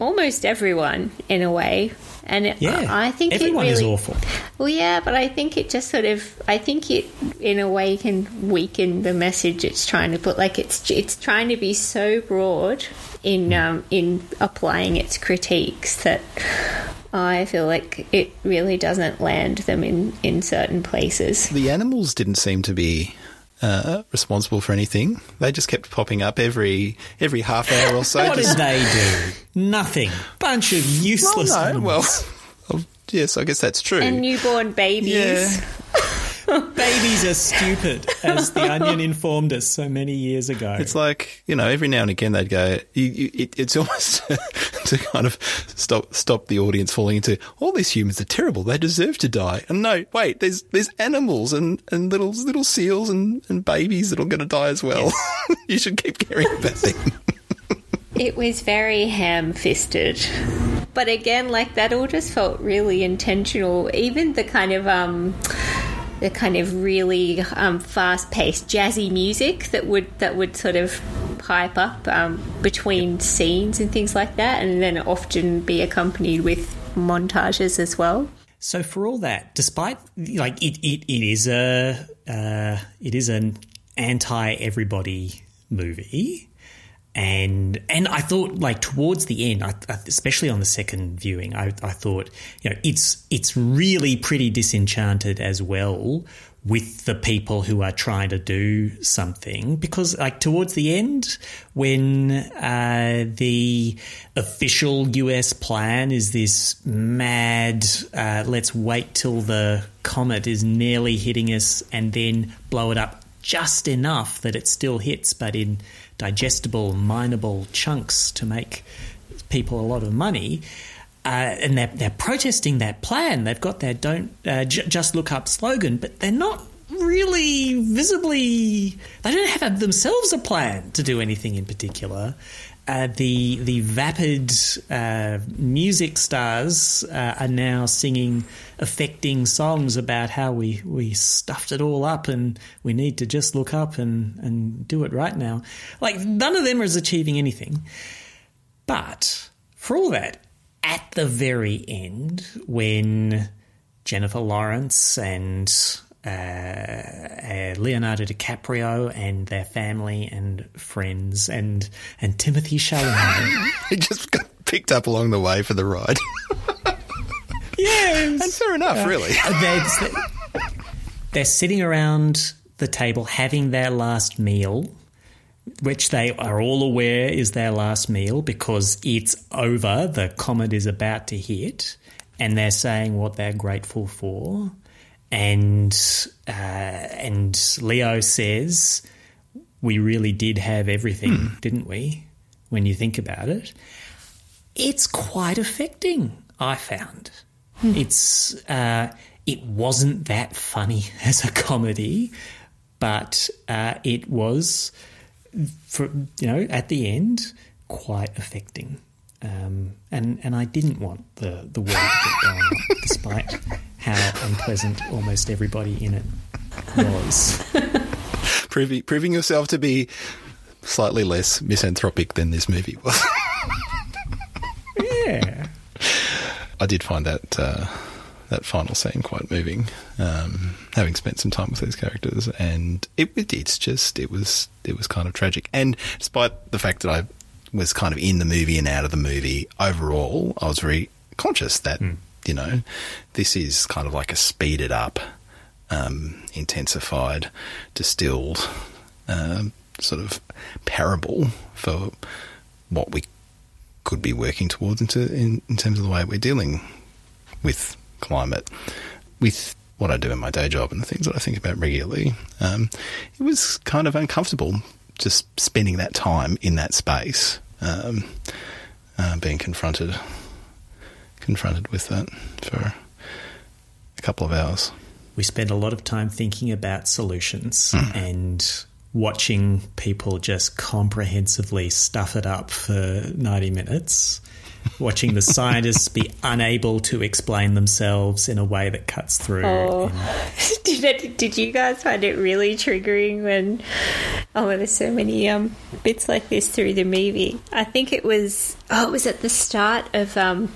almost everyone in a way. And it, Yeah, I think everyone it is really, awful. Well, yeah, but I think it just sort of, I think it, in a way, can weaken the message it's trying to put. Like it's it's trying to be so broad in um, in applying its critiques that I feel like it really doesn't land them in in certain places. The animals didn't seem to be uh, responsible for anything. They just kept popping up every every half hour or so. what just, did they do? Nothing. Bunch of well, useless no, animals. well, well, yes, I guess that's true. And newborn babies. yeah, Babies are stupid, as the Onion informed us so many years ago. it's like you know, every now and again they'd go. You, you, it, it's almost to kind of stop stop the audience falling into all these humans are terrible. They deserve to die. And no, wait, there's there's animals and, and little little seals and, and babies that are going to die as well. you should keep caring about them. It was very ham fisted. But again, like that all just felt really intentional. Even the kind of um the kind of really um, fast paced jazzy music that would that would sort of pipe up um, between scenes and things like that and then often be accompanied with montages as well. So for all that, despite like it, it, it is a uh, it is an anti everybody movie, and and I thought like towards the end, I, especially on the second viewing, I, I thought you know it's it's really pretty disenchanted as well with the people who are trying to do something. Because like towards the end when uh, the official US plan is this mad uh, let's wait till the comet is nearly hitting us and then blow it up just enough that it still hits but in digestible mineable chunks to make people a lot of money uh, and they're, they're protesting that plan. They've got their "Don't uh, j- Just Look Up" slogan, but they're not really visibly. They don't have themselves a plan to do anything in particular. Uh, the the vapid uh, music stars uh, are now singing affecting songs about how we, we stuffed it all up and we need to just look up and, and do it right now. Like none of them is achieving anything. But for all that, at the very end, when Jennifer Lawrence and uh, uh, Leonardo DiCaprio and their family and friends and and Timothée Chalamet, He just got picked up along the way for the ride. yes, and fair enough, really. they're, they're sitting around the table having their last meal, which they are all aware is their last meal because it's over. The comet is about to hit, and they're saying what they're grateful for. And uh, and Leo says, "We really did have everything, didn't we?" When you think about it, it's quite affecting. I found it's uh, it wasn't that funny as a comedy, but uh, it was, for, you know, at the end, quite affecting. Um, and and I didn't want the the world to get blown up, despite how unpleasant almost everybody in it was. proving proving yourself to be slightly less misanthropic than this movie was. Yeah. I did find that uh, that final scene quite moving, um, having spent some time with these characters, and it, it it's just it was it was kind of tragic. And despite the fact that I was kind of in the movie and out of the movie, overall I was very conscious that you know this is kind of like a speeded up, um, intensified, distilled um, sort of parable for what we could be working towards into in, in terms of the way we're dealing with climate, with what I do in my day job and the things that I think about regularly. Um, it was kind of uncomfortable just spending that time in that space, um, uh, being confronted confronted with that for a couple of hours. We spend a lot of time thinking about solutions and watching people just comprehensively stuff it up for 90 minutes. Watching the scientists be unable to explain themselves in a way that cuts through. Oh. And- did it, did you guys find it really triggering when oh there's so many um bits like this through the movie i think it was oh it was at the start of um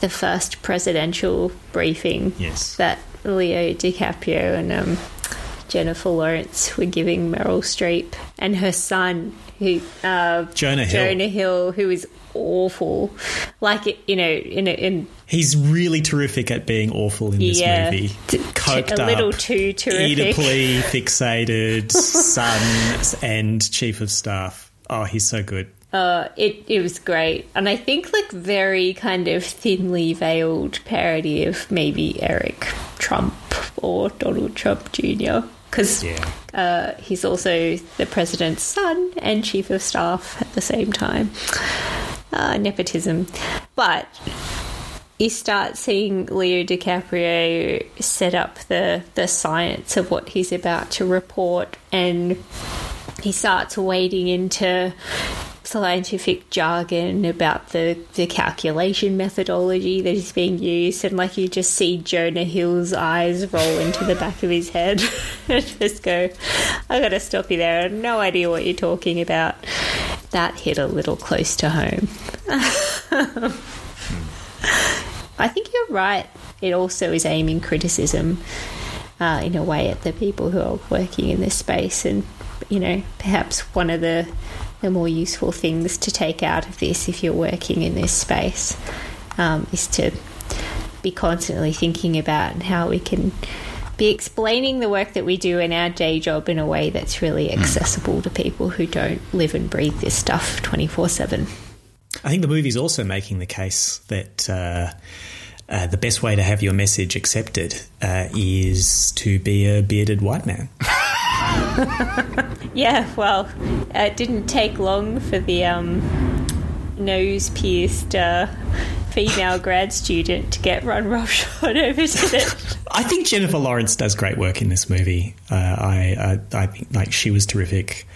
the first presidential briefing Yes. that leo dicaprio and um jennifer lawrence were giving meryl streep and her son who uh Jonah Hill. jonah hill who is awful like you know in a, in He's really terrific at being awful in this Yeah. movie. Coked a up, little too terrific. Fixated, son and chief of staff. Oh, he's so good. Uh, it it was great, and I think like very kind of thinly veiled parody of maybe Eric Trump or Donald Trump Jr. Because Yeah. uh, he's also the president's son and chief of staff at the same time. Uh, nepotism, but you start seeing Leo DiCaprio set up the the science of what he's about to report, and he starts wading into scientific jargon about the, the calculation methodology that is being used and like you just see Jonah Hill's eyes roll into the back of his head. And just go I gotta stop you there. I have no idea what you're talking about. That hit a little close to home. I think you're right. It also is aiming criticism uh, in a way at the people who are working in this space and you know perhaps one of the the more useful things to take out of this if you're working in this space um, is to be constantly thinking about how we can be explaining the work that we do in our day job in a way that's really accessible to people who don't live and breathe this stuff 24 7 I think the movie's also making the case that uh, uh, the best way to have your message accepted uh, is to be a bearded white man. Yeah, well, it didn't take long for the um, nose pierced uh, female grad student to get run roughshod over to the. I think Jennifer Lawrence does great work in this movie. Uh, I, I I think like she was terrific.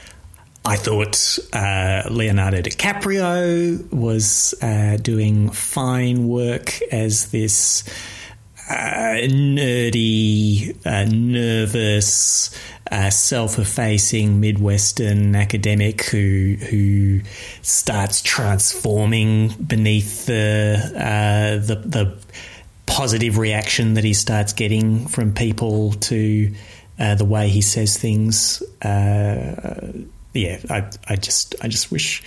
I thought uh, Leonardo DiCaprio was uh, doing fine work as this nerdy, uh, nervous, uh, self-effacing Midwestern academic who who starts transforming beneath the uh, the the positive reaction that he starts getting from people to uh, the way he says things. Uh, yeah, I, I just, I just wish,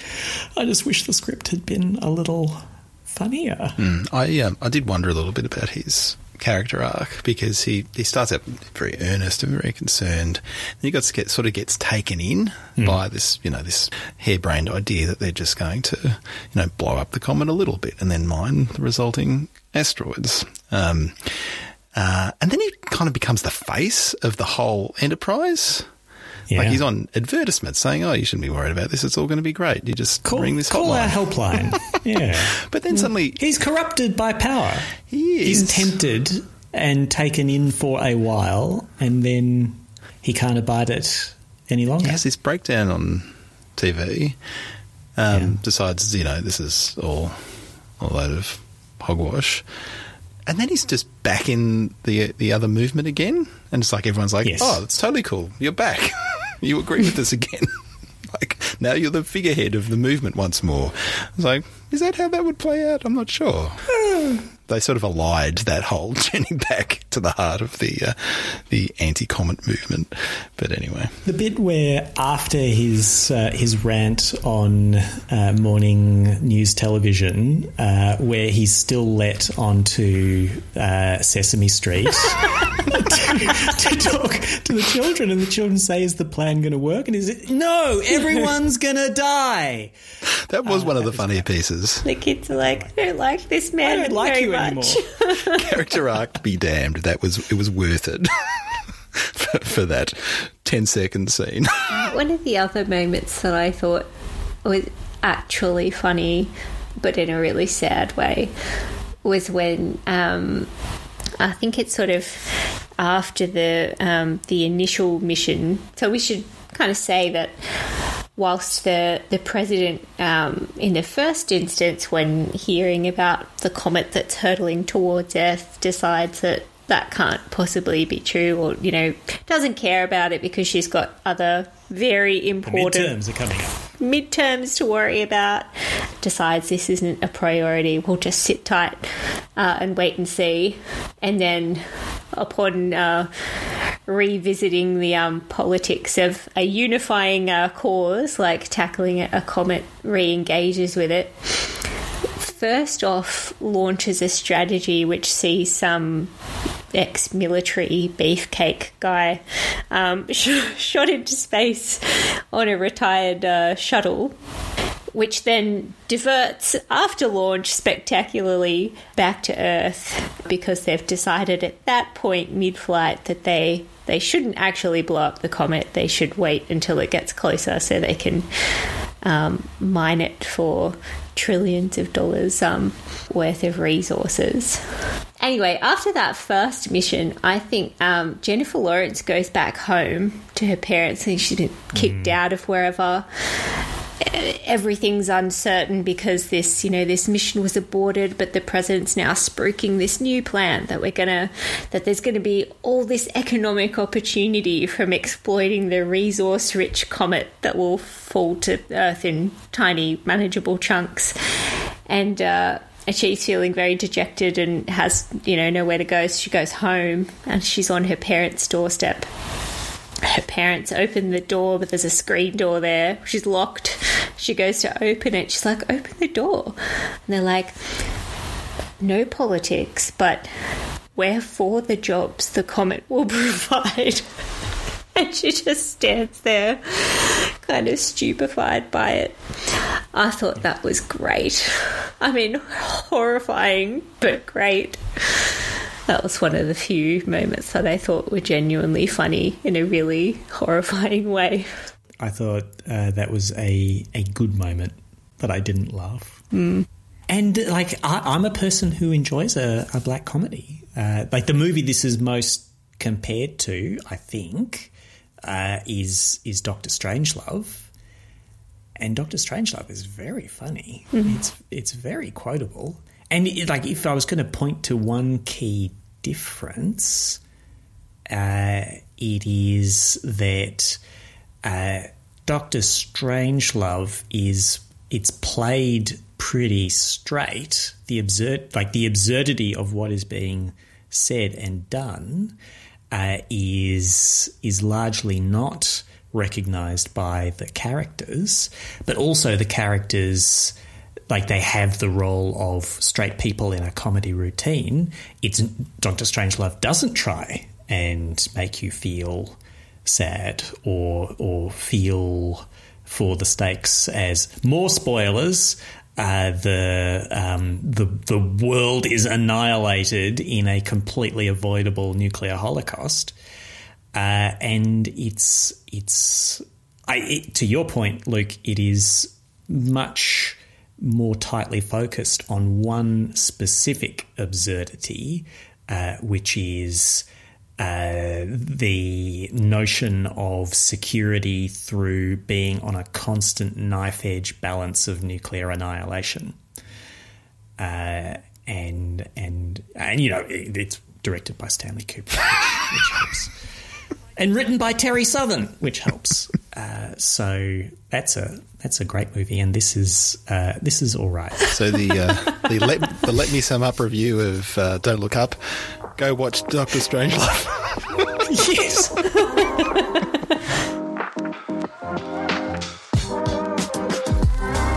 I just wish the script had been a little funnier. I um, I did wonder a little bit about his character arc because he, he starts out very earnest and very concerned. And he gets get, sort of gets taken in by this you know this harebrained idea that they're just going to you know blow up the comet a little bit and then mine the resulting asteroids. Um, uh, and then he kind of becomes the face of the whole enterprise. Yeah. Like he's on advertisements saying, "Oh, you shouldn't be worried about this. It's all going to be great. You just Call, ring this call hotline." our helpline. yeah. But then suddenly He's corrupted by power. he is He's tempted and taken in for a while, and then he can't abide it any longer. he has this breakdown on TV. Um, Decides, you know, this is all a load of hogwash. And then he's just back in the the other movement again, and it's like everyone's like, Yes. "Oh, that's totally cool. You're back. you agree with us again." like now you're the figurehead of the movement once more. I was like, "Is that how that would play out?" I'm not sure. they sort of allied that whole journey back to the heart of the uh, the anti-comet movement. But anyway, The bit where after his uh, his rant on uh, morning news television, uh, where he's still let onto uh, Sesame Street to, to talk to the children, and the children say, "Is the plan going to work?" And is it no? Everyone's going to die. that was one of the funnier pieces. The kids are like, I don't like this man I don't like very you much. anymore. Character arc be damned. That was it was worth it for, for that 10 second scene. One of the other moments that I thought was actually funny, but in a really sad way, was when um, I think it's sort of after the um, the initial mission. So we should kind of say that whilst the the president, um, in the first instance, when hearing about the comet that's hurtling towards Earth, decides that that can't possibly be true, or you know, doesn't care about it because she's got other very important Midterms are coming up. midterms to worry about, decides this isn't a priority, we'll just sit tight uh, and wait and see. And then, upon uh, revisiting the um, politics of a unifying uh, cause, like tackling a comet, re engages with it. First off, launches a strategy which sees some ex military beefcake guy um, sh- shot into space on a retired uh, shuttle, which then diverts after launch spectacularly back to Earth because they've decided at that point mid flight that they. They shouldn't actually blow up the comet. They should wait until it gets closer so they can um, mine it for trillions of dollars um, worth of resources. Anyway, after that first mission, I think um, Jennifer Lawrence goes back home to her parents and she's been kicked out of wherever. Everything's uncertain because this, you know, this mission was aborted, but the president's now spruiking this new plan that we're gonna, that there's gonna be all this economic opportunity from exploiting the resource-rich comet that will fall to Earth in tiny, manageable chunks, and. Uh, and she's feeling very dejected and has, you know, nowhere to go. So she goes home and she's on her parents' doorstep. Her parents open the door, but there's a screen door there. She's locked. She goes to open it. She's like, open the door. And they're like, no politics, but we're for the jobs the comet will provide. And she just stands there, kind of stupefied by it. I thought that was great. I mean, horrifying, but great. That was one of the few moments that I thought were genuinely funny in a really horrifying way. I thought uh, that was a, a good moment, but I didn't laugh. And like, I, I'm a person who enjoys a, a black comedy. Uh, like the movie this is most compared to, I think, uh, is is Doctor Strangelove. And Doctor Strangelove is very funny. It's it's very quotable. And it, like, if I was going to point to one key difference, uh, it is that uh, Doctor Strangelove is it's played pretty straight. The absurd, like the absurdity of what is being said and done, uh, is is largely not recognized by the characters, but also the characters like they have the role of straight people in a comedy routine. It's Doctor Strangelove doesn't try and make you feel sad or or feel for the stakes as more spoilers. Uh, the um, the the world is annihilated in a completely avoidable nuclear holocaust, uh, and it's it's I, it, to your point, Luke. It is much more tightly focused on one specific absurdity, uh, which is uh, the notion of security through being on a constant knife edge balance of nuclear annihilation. uh, and and and you know it, it's directed by Stanley Kubrick, which helps, and written by Terry Southern, which helps. Uh, so that's a that's a great movie, and this is uh, this is all right. So the uh, the let the let me sum up review of uh, Don't Look Up. Go watch Doctor Strangelove. yes.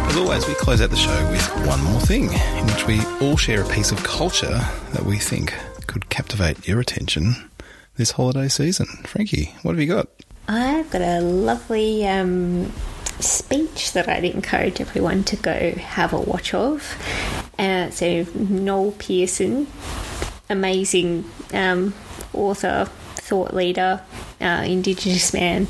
As always, we close out the show with one more thing, in which we all share a piece of culture that we think could captivate your attention this holiday season. Frankie, what have you got? I've got a lovely um, speech that I'd encourage everyone to go have a watch of. Uh, so, Noel Pearson, amazing um, author, thought leader, uh, Indigenous man,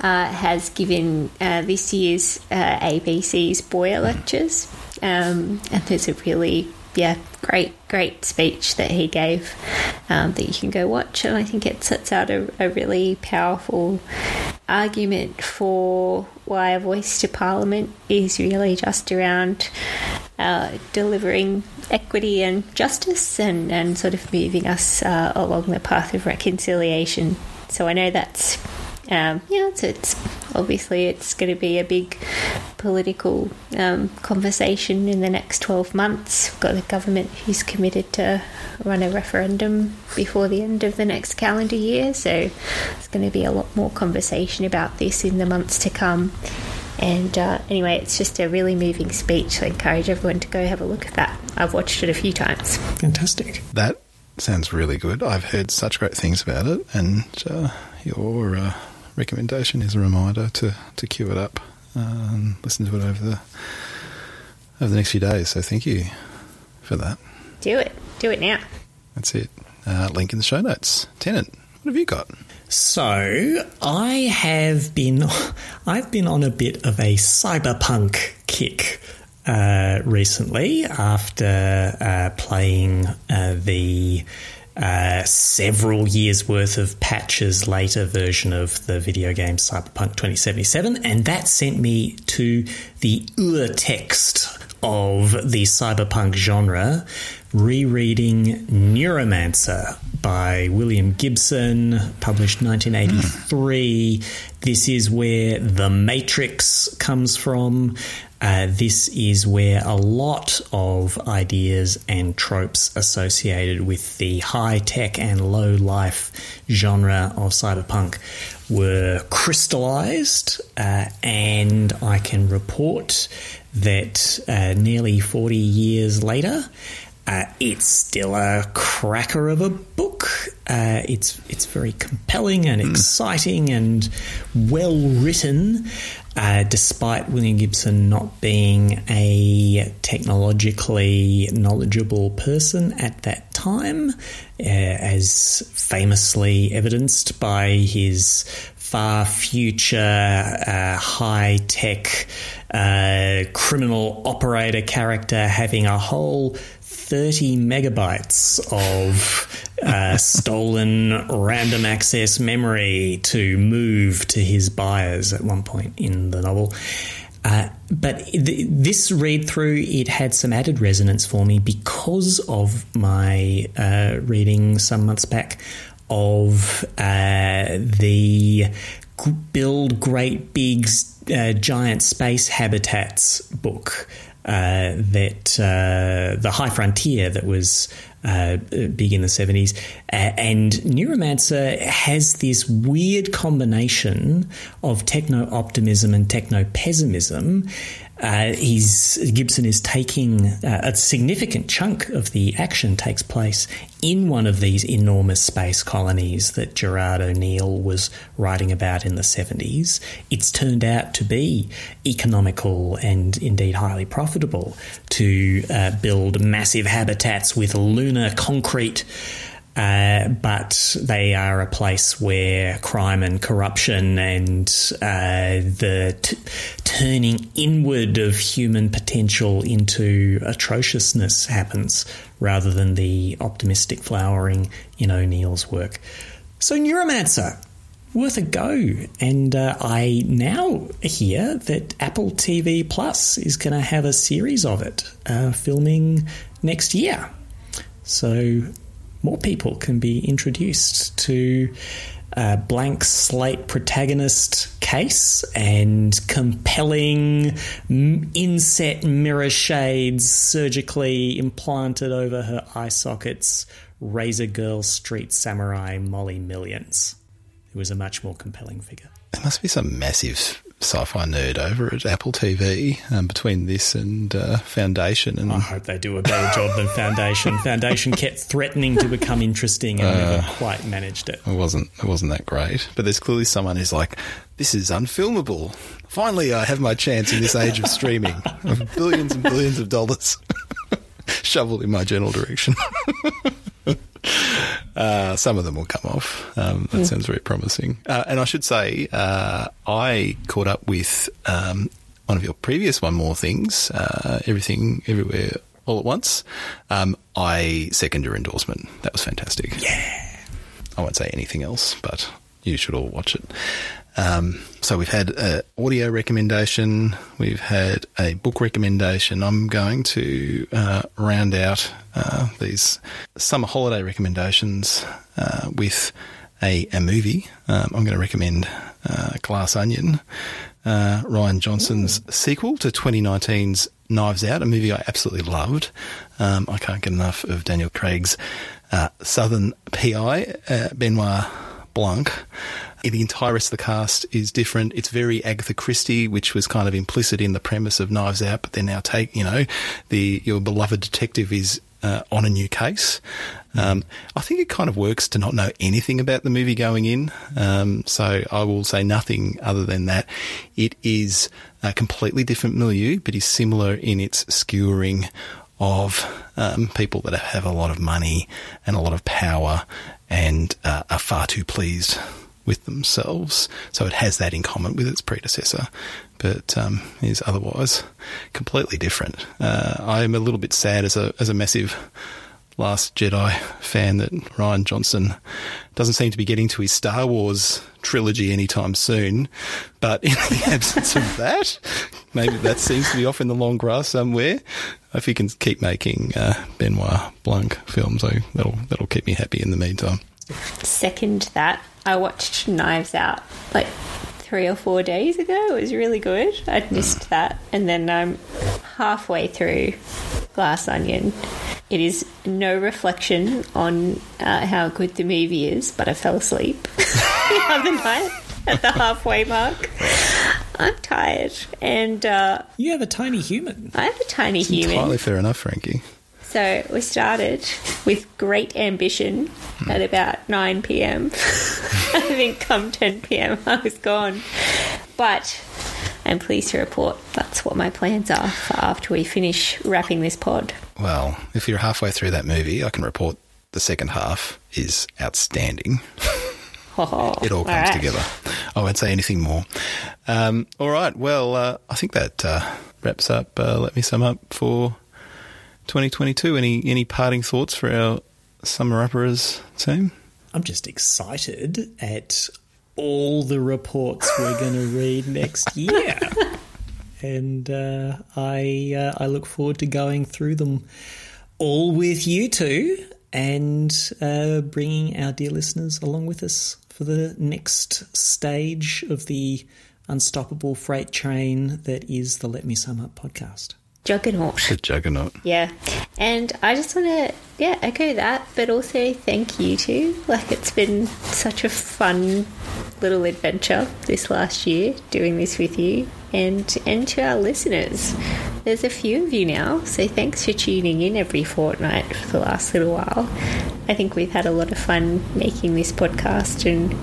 uh, has given uh, this year's uh, ABC's Boyer Lectures. Um, and there's a really yeah, great, great speech that he gave um, that you can go watch. And I think it sets out a, a really powerful argument for why a voice to Parliament is really just around uh, delivering equity and justice and, and sort of moving us uh, along the path of reconciliation. So I know that's um, yeah, it's, it's, obviously it's going to be a big political um, conversation in the next 12 months. We've got a government who's committed to run a referendum before the end of the next calendar year, so there's going to be a lot more conversation about this in the months to come. And uh, anyway, it's just a really moving speech. I encourage everyone to go have a look at that. I've watched it a few times. Fantastic. That sounds really good. I've heard such great things about it, and uh, your uh, recommendation is a reminder to, to queue it up and listen to it over the over the next few days. So thank you for that. Do it. Do it now. That's it. Uh, link in the show notes. Tennant, what have you got? So I have been, I've been on a bit of a cyberpunk kick uh, recently after uh, playing uh, the uh, several years worth of patches later version of the video game Cyberpunk 2077, and that sent me to the ur text of the cyberpunk genre, rereading Neuromancer by William Gibson, published 1983. This is where The Matrix comes from. Uh, this is where a lot of ideas and tropes associated with the high tech and low life genre of cyberpunk were crystallized, uh, and I can report that uh, nearly 40 years later, uh, it's still a cracker of a book. Uh, it's it's very compelling and exciting and well written, uh, despite William Gibson not being a technologically knowledgeable person at that time, uh, as famously evidenced by his far future uh, high tech uh, criminal operator character having a whole 30 megabytes of uh, stolen random access memory to move to his buyers at one point in the novel. Uh, but th- this read through, it had some added resonance for me because of my uh, reading some months back of uh, the Build Great Big uh, Giant Space Habitats book uh, that uh, the High Frontier that was uh, big in the 70s. and Neuromancer has this weird combination of techno optimism and techno pessimism. Uh, he's Gibson is taking uh, a significant chunk of the action takes place in one of these enormous space colonies that Gerard O'Neill was writing about in the 70s. It's turned out to be economical and indeed highly profitable to uh, build massive habitats with lunar concrete. Uh, but they are a place where crime and corruption and uh, the t- turning inward of human potential into atrociousness happens rather than the optimistic flowering in O'Neill's work. So, Neuromancer. worth a go. And uh, I now hear that Apple TV Plus is going to have a series of it uh, filming next year. So more people can be introduced to a blank slate protagonist case and compelling inset mirror shades surgically implanted over her eye sockets razor girl street samurai molly millions who was a much more compelling figure. There must be some massive sci-fi nerd over at Apple TV um, between this and uh, Foundation. And I hope they do a better job than Foundation. Foundation kept threatening to become interesting and uh, never quite managed it. It wasn't. It wasn't that great. But there's clearly someone who's like, "This is unfilmable." Finally, I have my chance in this age of streaming of billions and billions of dollars shoveled in my general direction. Uh, some of them will come off. Um, that mm. sounds very promising. Uh, and I should say, uh, I caught up with um, one of your previous One More Things, uh, Everything, Everywhere, All at Once. Um, I second your endorsement. That was fantastic. Yeah. I won't say anything else, but you should all watch it. Um, so we've had an audio recommendation, we've had a book recommendation. I'm going to uh, round out uh, these summer holiday recommendations uh, with a, a movie. Um, I'm going to recommend uh, Glass Onion, uh, Rian Johnson's Ooh. sequel to 2019's Knives Out, a movie I absolutely loved. Um, I can't get enough of Daniel Craig's uh, Southern PI, Benoit Blanc the entire rest of the cast is different. It's very Agatha Christie, which was kind of implicit in the premise of Knives Out, but they're now take, you know, the your beloved detective is uh, on a new case. Um, I think it kind of works to not know anything about the movie going in. Um, so I will say nothing other than that. It is a completely different milieu, but is similar in its skewering of um, people that have a lot of money and a lot of power and uh, are far too pleased with themselves. So it has that in common with its predecessor, but um, is otherwise completely different. Uh, I am a little bit sad as a as a massive Last Jedi fan that Rian Johnson doesn't seem to be getting to his Star Wars trilogy anytime soon. But in the absence of that, maybe that seems to be off in the long grass somewhere. If he can keep making uh, Benoit Blanc films, so that'll that'll keep me happy in the meantime. Second that. I watched Knives Out like three or four days ago. It was really good. I'd missed that. And then I'm halfway through Glass Onion. It is no reflection on uh, how good the movie is, but I fell asleep the other night at the halfway mark. I'm tired, and uh, you have a tiny human. I have a tiny it's human. Entirely fair enough, Frankie. So we started with great ambition hmm. at about 9 pm. I think come 10 pm I was gone. But I'm pleased to report that's what my plans are for after we finish wrapping this pod. Well, if you're halfway through that movie, I can report the second half is outstanding. Oh, it all comes all right. together. I won't say anything more. Um, all right. Well, uh, I think that uh, wraps up. Uh, let me sum up for 2022. Any any parting thoughts for our summer uppers team? I'm just excited at all the reports we're going to read next year, and uh, I uh, I look forward to going through them all with you two and uh, bringing our dear listeners along with us for the next stage of the unstoppable freight train that is the Let Me Sum Up podcast. Juggernaut. The juggernaut. Yeah. And I just want to, yeah, echo that, but also thank you too. Like, it's been such a fun little adventure this last year doing this with you. And, and to our listeners, there's a few of you now, so thanks for tuning in every fortnight for the last little while. I think we've had a lot of fun making this podcast and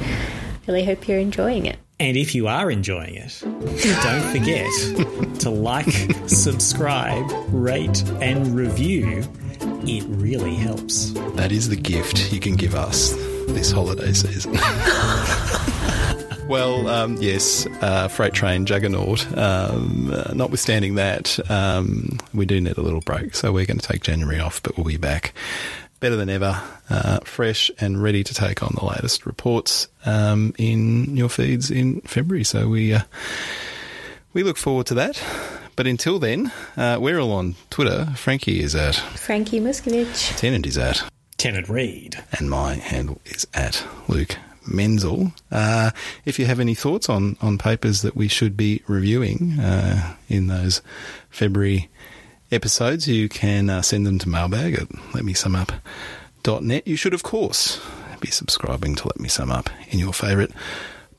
really hope you're enjoying it. And if you are enjoying it, don't forget to like, subscribe, rate, and review. It really helps. That is the gift you can give us this holiday season. well, um, yes, uh, freight train juggernaut. Um, uh, notwithstanding that, um, we do need a little break, so we're going to take January off, but we'll be back better than ever, uh, fresh and ready to take on the latest reports um, in your feeds in February. So we uh, we look forward to that. But until then, uh, we're all on Twitter. Frankie is at Frankie Muskovic. Tennant is at Tennant Reed. and my handle is at Luke Menzel. Uh, if you have any thoughts on, on papers that we should be reviewing uh, in those February episodes, you can uh, send them to mailbag at letmesumup.net. You should, of course, be subscribing to Let Me Sum Up in your favourite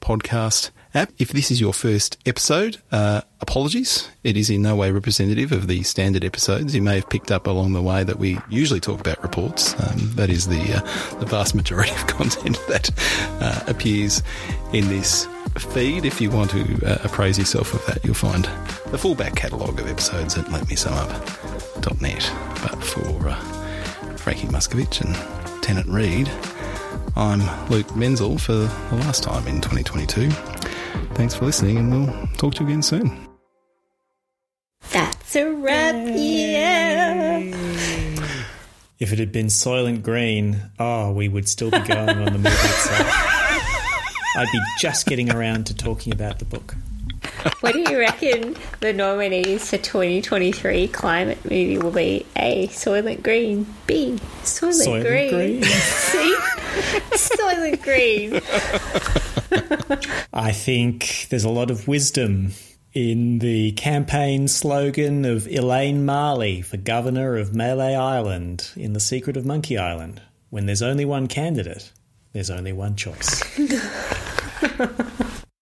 podcast app. If this is your first episode, uh, apologies. It is in no way representative of the standard episodes. You may have picked up along the way that we usually talk about reports. Um, that is the uh, the vast majority of content that uh, appears in this feed. If you want to uh, appraise yourself of that, you'll find the full back catalogue of episodes at letmesumup.net. But for uh, Frankie Muskovic and Tennant Reed, I'm Luke Menzel for the last time in 2022. Thanks for listening, and we'll talk to you again soon. That's a wrap, yeah. If it had been Soylent Green, oh, we would still be going on the movie itself. I'd be just getting around to talking about the book. What do you reckon the nominees for 2023 climate movie will be? A. Soylent Green. B. Soylent, Soylent Green. Green. C. Soylent Green. I think there's a lot of wisdom in the campaign slogan of Elaine Marley for governor of Mêlée Island in The Secret of Monkey Island. When there's only one candidate, there's only one choice.